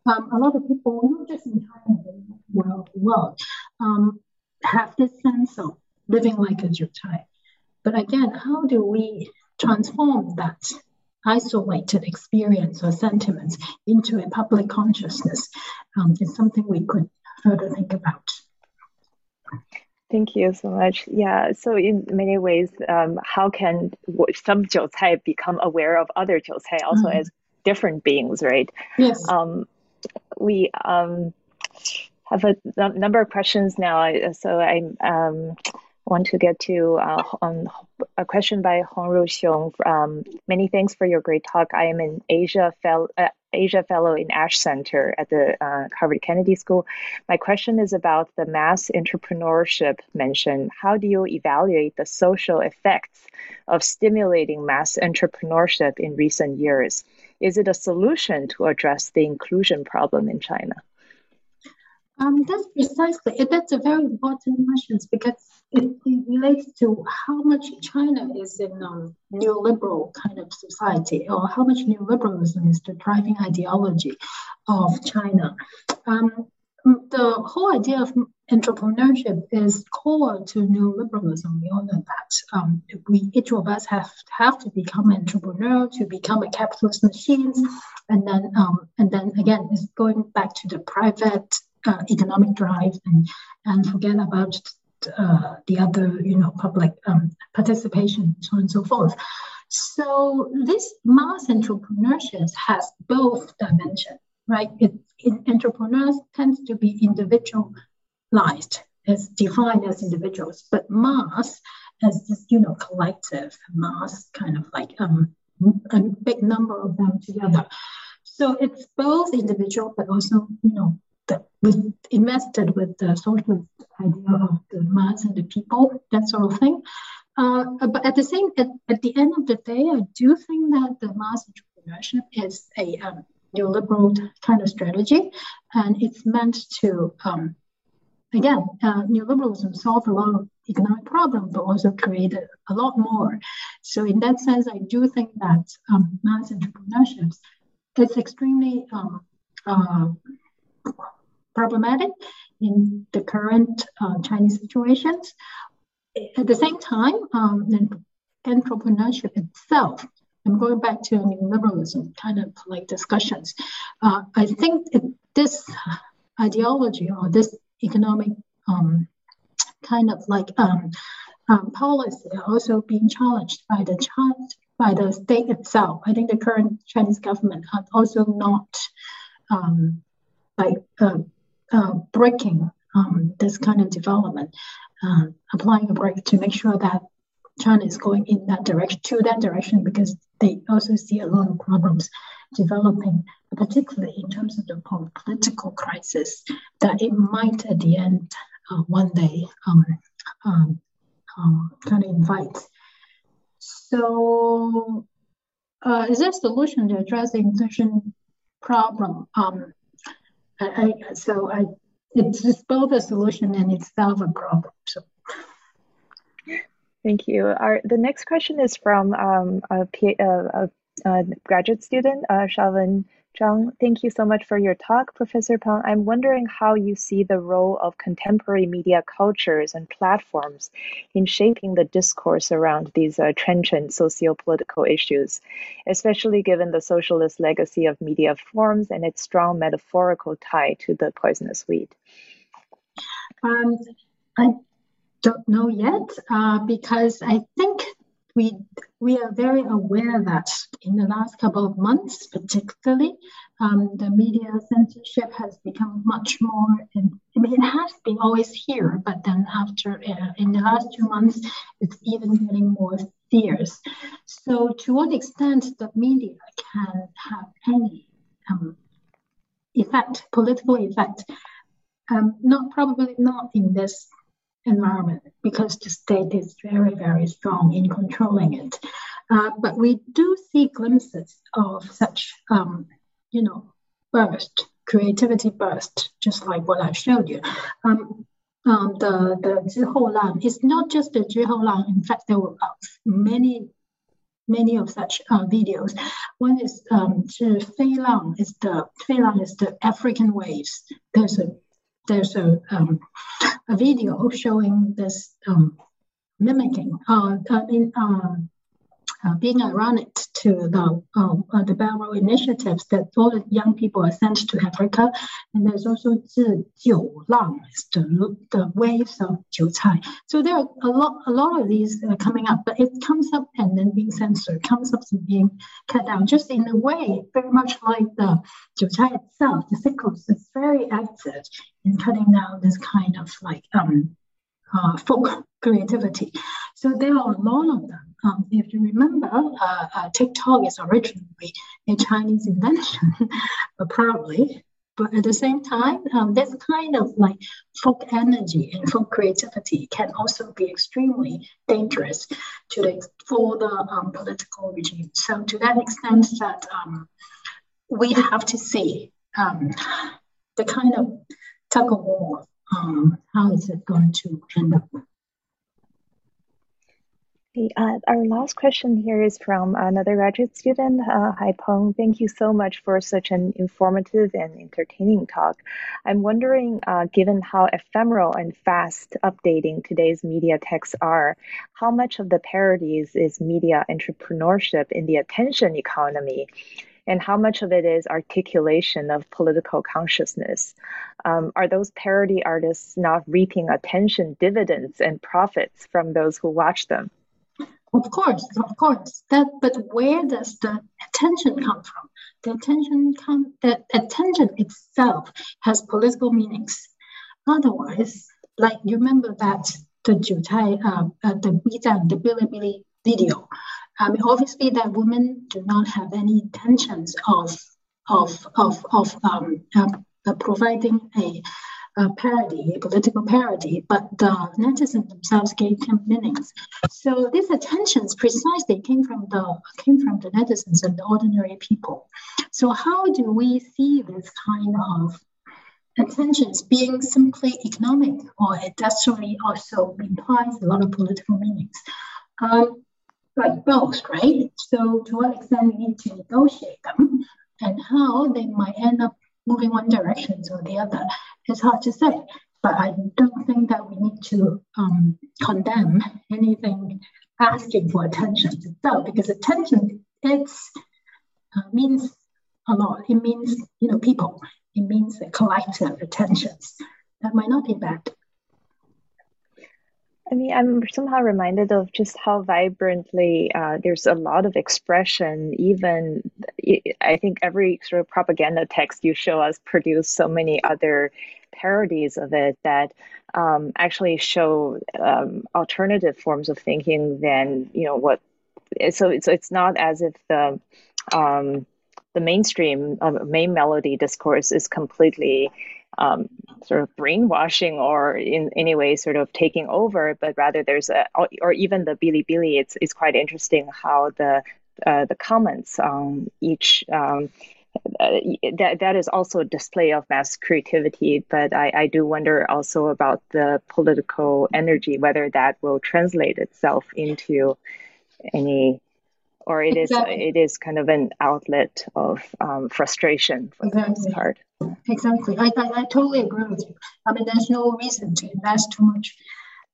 um, a lot of people, not just in China, but world, world, um, have this sense of living like a Jiucai. But again, how do we transform that isolated experience or sentiments into a public consciousness um, is something we could further think about. Thank you so much. Yeah, so in many ways, um, how can some jiucai become aware of other jiucai also mm-hmm. as different beings, right? Yes. Um, we um, have a number of questions now, so I'm um, want to get to uh, um, a question by Hongru Xiong. Um, many thanks for your great talk. I am an Asia, fel- uh, Asia Fellow in Ash Center at the uh, Harvard Kennedy School. My question is about the mass entrepreneurship mentioned. How do you evaluate the social effects of stimulating mass entrepreneurship in recent years? Is it a solution to address the inclusion problem in China? Um, that's precisely it. That's a very important question because it, it, relates to how much China is in a um, neoliberal kind of society, or how much neoliberalism is the driving ideology of China. Um, the whole idea of entrepreneurship is core to neoliberalism. We all know that. Um, we each of us have have to become an entrepreneur to become a capitalist machine, and then um, and then again, it's going back to the private uh, economic drive and and forget about uh, the other you know public um, participation so on and so forth. So this mass entrepreneurship has both dimensions, right? It, it, entrepreneurs tends to be individualized, as defined as individuals, but mass as this you know collective mass, kind of like um, a big number of them together. So it's both individual, but also you know the, with invested with the social idea of the mass and the people, that sort of thing. Uh, but at the same, at, at the end of the day, I do think that the mass entrepreneurship is a um, neoliberal kind of strategy, and it's meant to, um, again, uh, neoliberalism solve a lot of economic problems, but also create a, a, lot more. So in that sense, I do think that um, mass entrepreneurship is extremely um, uh, problematic in the current uh, Chinese situations. At the same time, um, entrepreneurship itself, I'm going back to neoliberalism kind of like discussions. Uh, I think this ideology or this economic um, kind of like um, um, policy also being challenged by the by the state itself. I think the current Chinese government are also not um, like uh, uh, breaking um, this kind of development, uh, applying a brake to make sure that China is going in that direction, to that direction, because they also see a lot of problems developing, particularly in terms of the political crisis, that it might at the end uh, one day um, um, um, kind of invite. So, uh, is there a solution to address the inclusion problem? Um, I, so I, it's both a solution and itself a problem. So. Thank you. Our, the next question is from um, a, a, a, graduate student, uh, Shavan Zhang, thank you so much for your talk, Professor Pang. I'm wondering how you see the role of contemporary media cultures and platforms in shaping the discourse around these uh, trenchant socio-political issues, especially given the socialist legacy of media forms and its strong metaphorical tie to the poisonous weed. Um, I don't know yet uh, because I think we we are very aware that in the last couple of months, particularly, um, the media censorship has become much more. In, I mean, it has been always here, but then after uh, in the last two months, it's even getting more fierce. So, to what extent the media can have any um, effect, political effect? Um, not probably not in this environment because the state is very, very strong in controlling it. Uh, but we do see glimpses of such, um, you know, burst, creativity burst, just like what I showed you. Um, um, the the Zhihou Lang is not just the Zhihou Lang. In fact, there were uh, many many of such uh, videos. One is um, Fei Lang is the Fei Lang is the African waves. There's a there's a, um, a video showing this um, mimicking, uh, I mean, um, uh, being ironic to the, um, uh, the Barrow initiatives that all the young people are sent to Africa. And there's also the the, the waves of Jiucai. So there are a lot, a lot of these uh, coming up, but it comes up and then being censored, comes up and being cut down, just in a way, very much like the Jiucai itself. The sickles is very active in cutting down this kind of like um, uh, folk creativity. So there are a lot of them. Um, if you remember, uh, uh, TikTok is originally a Chinese invention, probably. But at the same time, um, this kind of like folk energy and folk creativity can also be extremely dangerous to the for the um, political regime. So to that extent, that um, we have to see um, the kind of tug of war. Um, how is it going to end up? Uh, our last question here is from another graduate student, uh, Hai Peng. Thank you so much for such an informative and entertaining talk. I'm wondering, uh, given how ephemeral and fast updating today's media texts are, how much of the parodies is media entrepreneurship in the attention economy? And how much of it is articulation of political consciousness? Um, are those parody artists not reaping attention dividends and profits from those who watch them? Of course, of course. That, but where does the attention come from? The attention come. The attention itself has political meanings. Otherwise, like you remember that the Jutai, uh, uh, the Bizan, the Bilibili video. Mean, obviously, that women do not have any intentions of of of of um, uh, providing a a parody, a political parody, but the netizens themselves gave him meanings. So these attentions precisely came from the came from the netizens and the ordinary people. So how do we see this kind of attentions being simply economic, or it actually also implies a lot of political meanings? Um, like both, right? So to what extent we need to negotiate them, and how they might end up moving one direction or the other. is hard to say, but I don't think that we need to um, condemn anything asking for attention itself because attention it's uh, means a lot. It means you know people. It means a collective attentions. That might not be bad. I mean, I'm somehow reminded of just how vibrantly uh, there's a lot of expression. Even I think every sort of propaganda text you show us produce so many other parodies of it that um, actually show um, alternative forms of thinking than you know what. So it's it's not as if the um, the mainstream uh, main melody discourse is completely um, sort of brainwashing or in any way sort of taking over, but rather there's a, or even the Bilibili, it's, it's quite interesting how the, uh, the comments on each, um, uh, that, that is also a display of mass creativity, but I, I do wonder also about the political energy, whether that will translate itself into any or it exactly. is it is kind of an outlet of um, frustration for exactly. the most part. Exactly, I, I, I, totally agree with you. I mean, there's no reason to invest too much,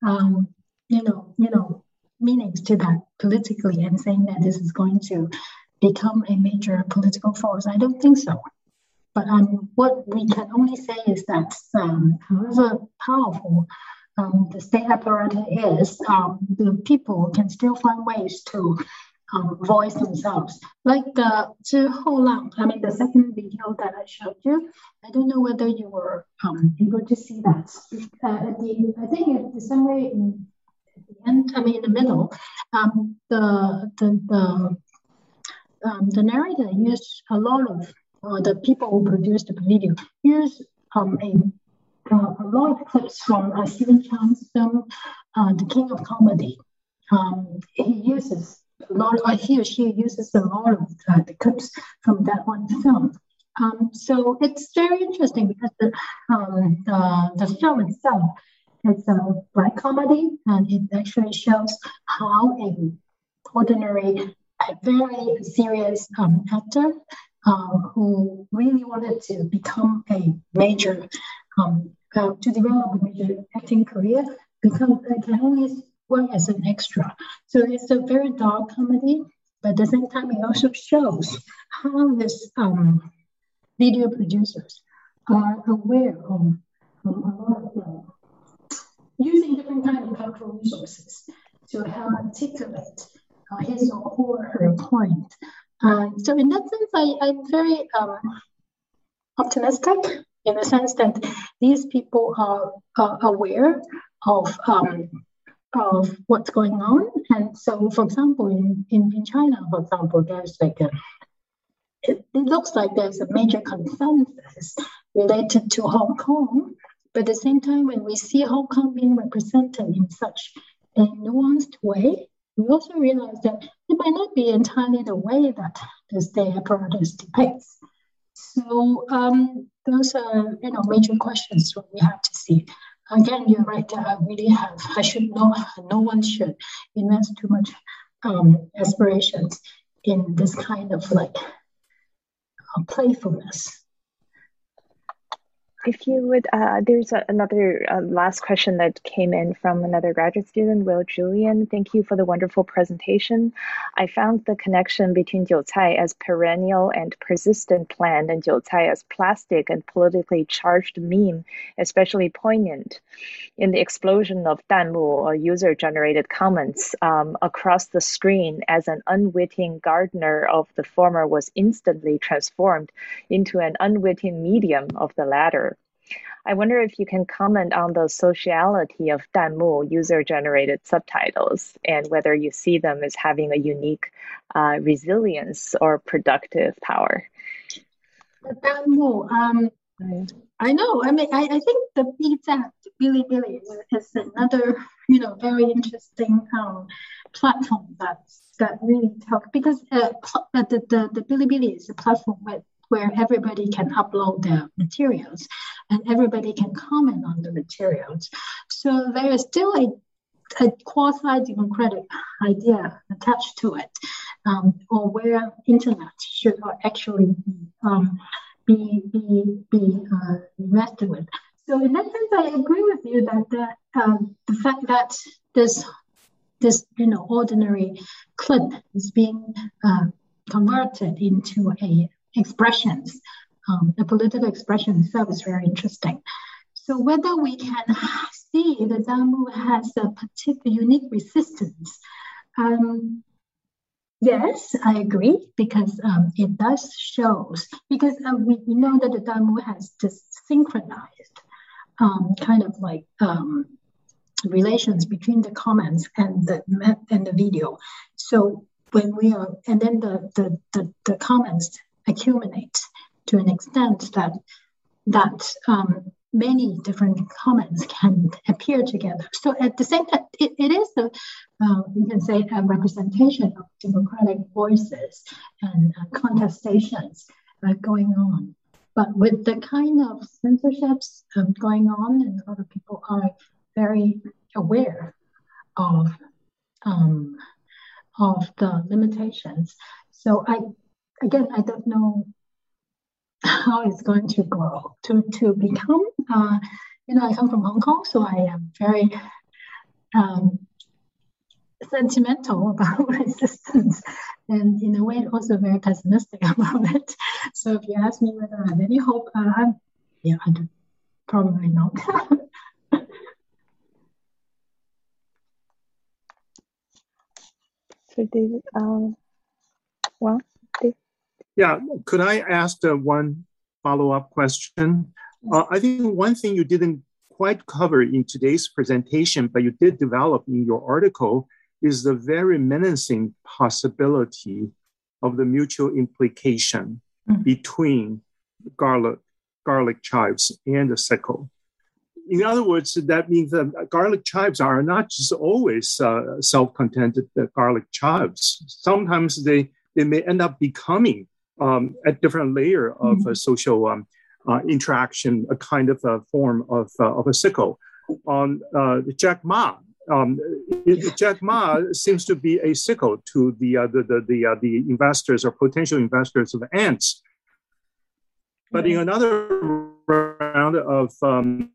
um, you know, you know, meanings to that politically and saying that this is going to become a major political force. I don't think so. But um, what we can only say is that um, however powerful um, the state apparatus is, um, the people can still find ways to um, voice themselves. Like the Zhi Holang, I mean, the second video that I showed you, I don't know whether you were um, able to see that. Uh, the, I think it's somewhere in the end, I mean, in the middle, um, the, the, the, um, the narrator used a lot of uh, the people who produced the video used um, a, uh, a lot of clips from uh, Stephen Chow's film, uh, The King of Comedy. Um, he uses a lot of, he or she uses a lot of the clips from that one film. Um, so it's very interesting because the, um, the, the film itself is a black comedy and it actually shows how a ordinary, a very serious um, actor uh, who really wanted to become a major, um, uh, to develop a major acting career, become, can only work as an extra. So it's a very dark comedy, but at the same time, it also shows how this um, video producers are aware of using different kind of cultural resources to help articulate uh, his or her point. Uh, so in that sense, I, I'm very um, optimistic in the sense that these people are, are aware of um, of what's going on. And so, for example, in, in, in China, for example, there's like a, it, it looks like there's a major consensus related to Hong Kong. But at the same time, when we see Hong Kong being represented in such a nuanced way, we also realize that it might not be entirely the way that the state apparatus depicts. So um, those are you know major questions what we have to see. Again, you're right. I really have. I should know. No one should invest too much um, aspirations in this kind of like uh, playfulness if you would, uh, there's a, another uh, last question that came in from another graduate student, Will Julian. Thank you for the wonderful presentation. I found the connection between jiucai as perennial and persistent plant and jiucai as plastic and politically charged meme especially poignant. In the explosion of danmu or user-generated comments um, across the screen, as an unwitting gardener of the former was instantly transformed into an unwitting medium of the latter. I wonder if you can comment on the sociality of Danmu user-generated subtitles and whether you see them as having a unique uh, resilience or productive power. Danmu, um, I know. I mean, I, I think the BZAP, Bilibili, is another, you know, very interesting um, platform that that really talk because uh, the, the the Bilibili is a platform where where everybody can upload their materials and everybody can comment on the materials. So there is still a, a quasi-democratic idea attached to it, um, or where internet should actually um, be be be uh, invested with. So in that sense, I agree with you that the, um, the fact that this this you know ordinary clip is being uh, converted into a expressions, um, the political expression itself is very interesting. So whether we can see that Danmu has a particular unique resistance, um, yes, I agree because um, it does shows because uh, we, know that the Danmu has this synchronized um, kind of like um, relations between the comments and the and the video. So when we are and then the the, the, the comments accumulate to an extent that that um, many different comments can appear together. So at the same time, it, it is a, uh, you can say a representation of democratic voices and uh, contestations uh, going on. But with the kind of censorships um, going on, and other people are very aware of um, of the limitations. So I again, I don't know how it's going to grow to to become. Uh, you know, I come from Hong Kong, so I am very um, sentimental about resistance, and in a way, also very pessimistic about it. So, if you ask me whether I have any hope, uh, I'm, yeah, I do, probably not. so, David, um, well. Yeah, could I ask uh, one follow-up question? Uh, I think one thing you didn't quite cover in today's presentation, but you did develop in your article, is the very menacing possibility of the mutual implication mm-hmm. between garlic, garlic chives and the sickle. In other words, that means that garlic chives are not just always uh, self-contented garlic chives. Sometimes they, they may end up becoming um, a different layer of mm-hmm. social um, uh, interaction, a kind of a form of, uh, of a sickle. On uh, Jack Ma, um, Jack Ma seems to be a sickle to the uh, the the the, uh, the, investors or potential investors of ants. But in another round of um,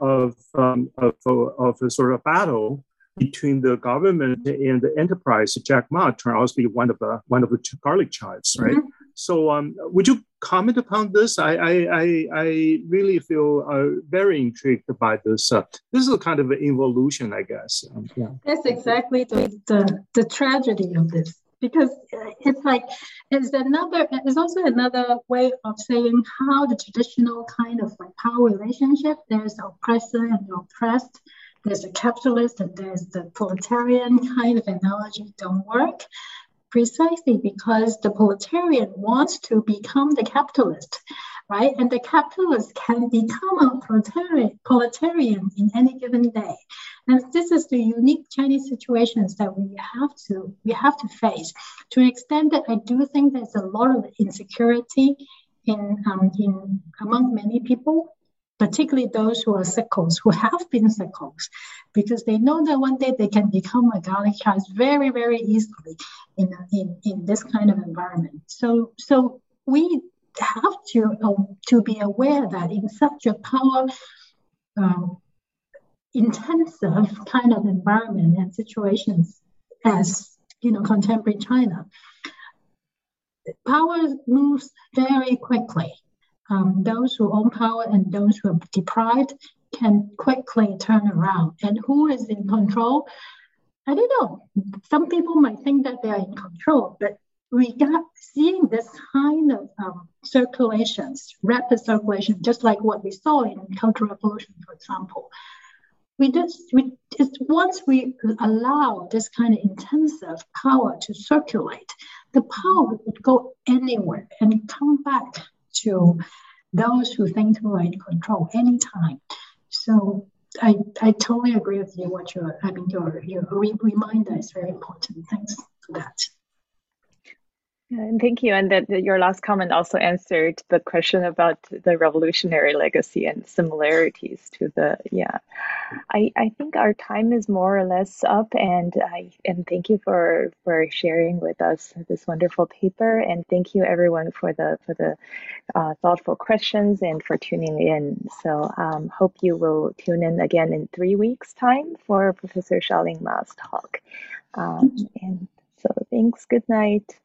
of, um, of, of a sort of battle between the government and the enterprise, Jack Ma turns out to be one of the one of the garlic chives, right? Mm-hmm. So, um, would you comment upon this? I I, I, really feel uh, very intrigued by this. Uh, this is a kind of an evolution, I guess. Um, yeah. That's exactly the, the the tragedy of this because it's like it's another it's also another way of saying how the traditional kind of like power relationship there's the oppressor and the oppressed there's the capitalist and there's the proletarian kind of analogy don't work precisely because the proletarian wants to become the capitalist, right? And the capitalist can become a proletarian, proletarian in any given day. And this is the unique Chinese situations that we have to we have to face. To an extent that I do think there's a lot of insecurity in, um, in among many people, particularly those who are sickles, who have been sickles, because they know that one day they can become a garlic chive very, very easily in, in, in this kind of environment. So, so we have to, uh, to be aware that in such a power uh, intensive kind of environment and situations as you know contemporary China, power moves very quickly. Um, those who own power and those who are deprived can quickly turn around. And who is in control? I don't know. Some people might think that they are in control, but we got seeing this kind of um, circulations, rapid circulation, just like what we saw in Cultural Revolution, for example. We just, we just once we allow this kind of intensive power to circulate, the power would go anywhere and come back to those who think who are in control anytime. So I, I totally agree with you. What you're, I mean, your your re- reminder is very important. Thanks for that. And thank you. And that, your last comment also answered the question about the revolutionary legacy and similarities to the yeah. I, I think our time is more or less up and I and thank you for for sharing with us this wonderful paper and thank you everyone for the for the uh, thoughtful questions and for tuning in. So um, hope you will tune in again in three weeks time for Professor Xiaoling Ma's talk. Um, and so thanks. Good night.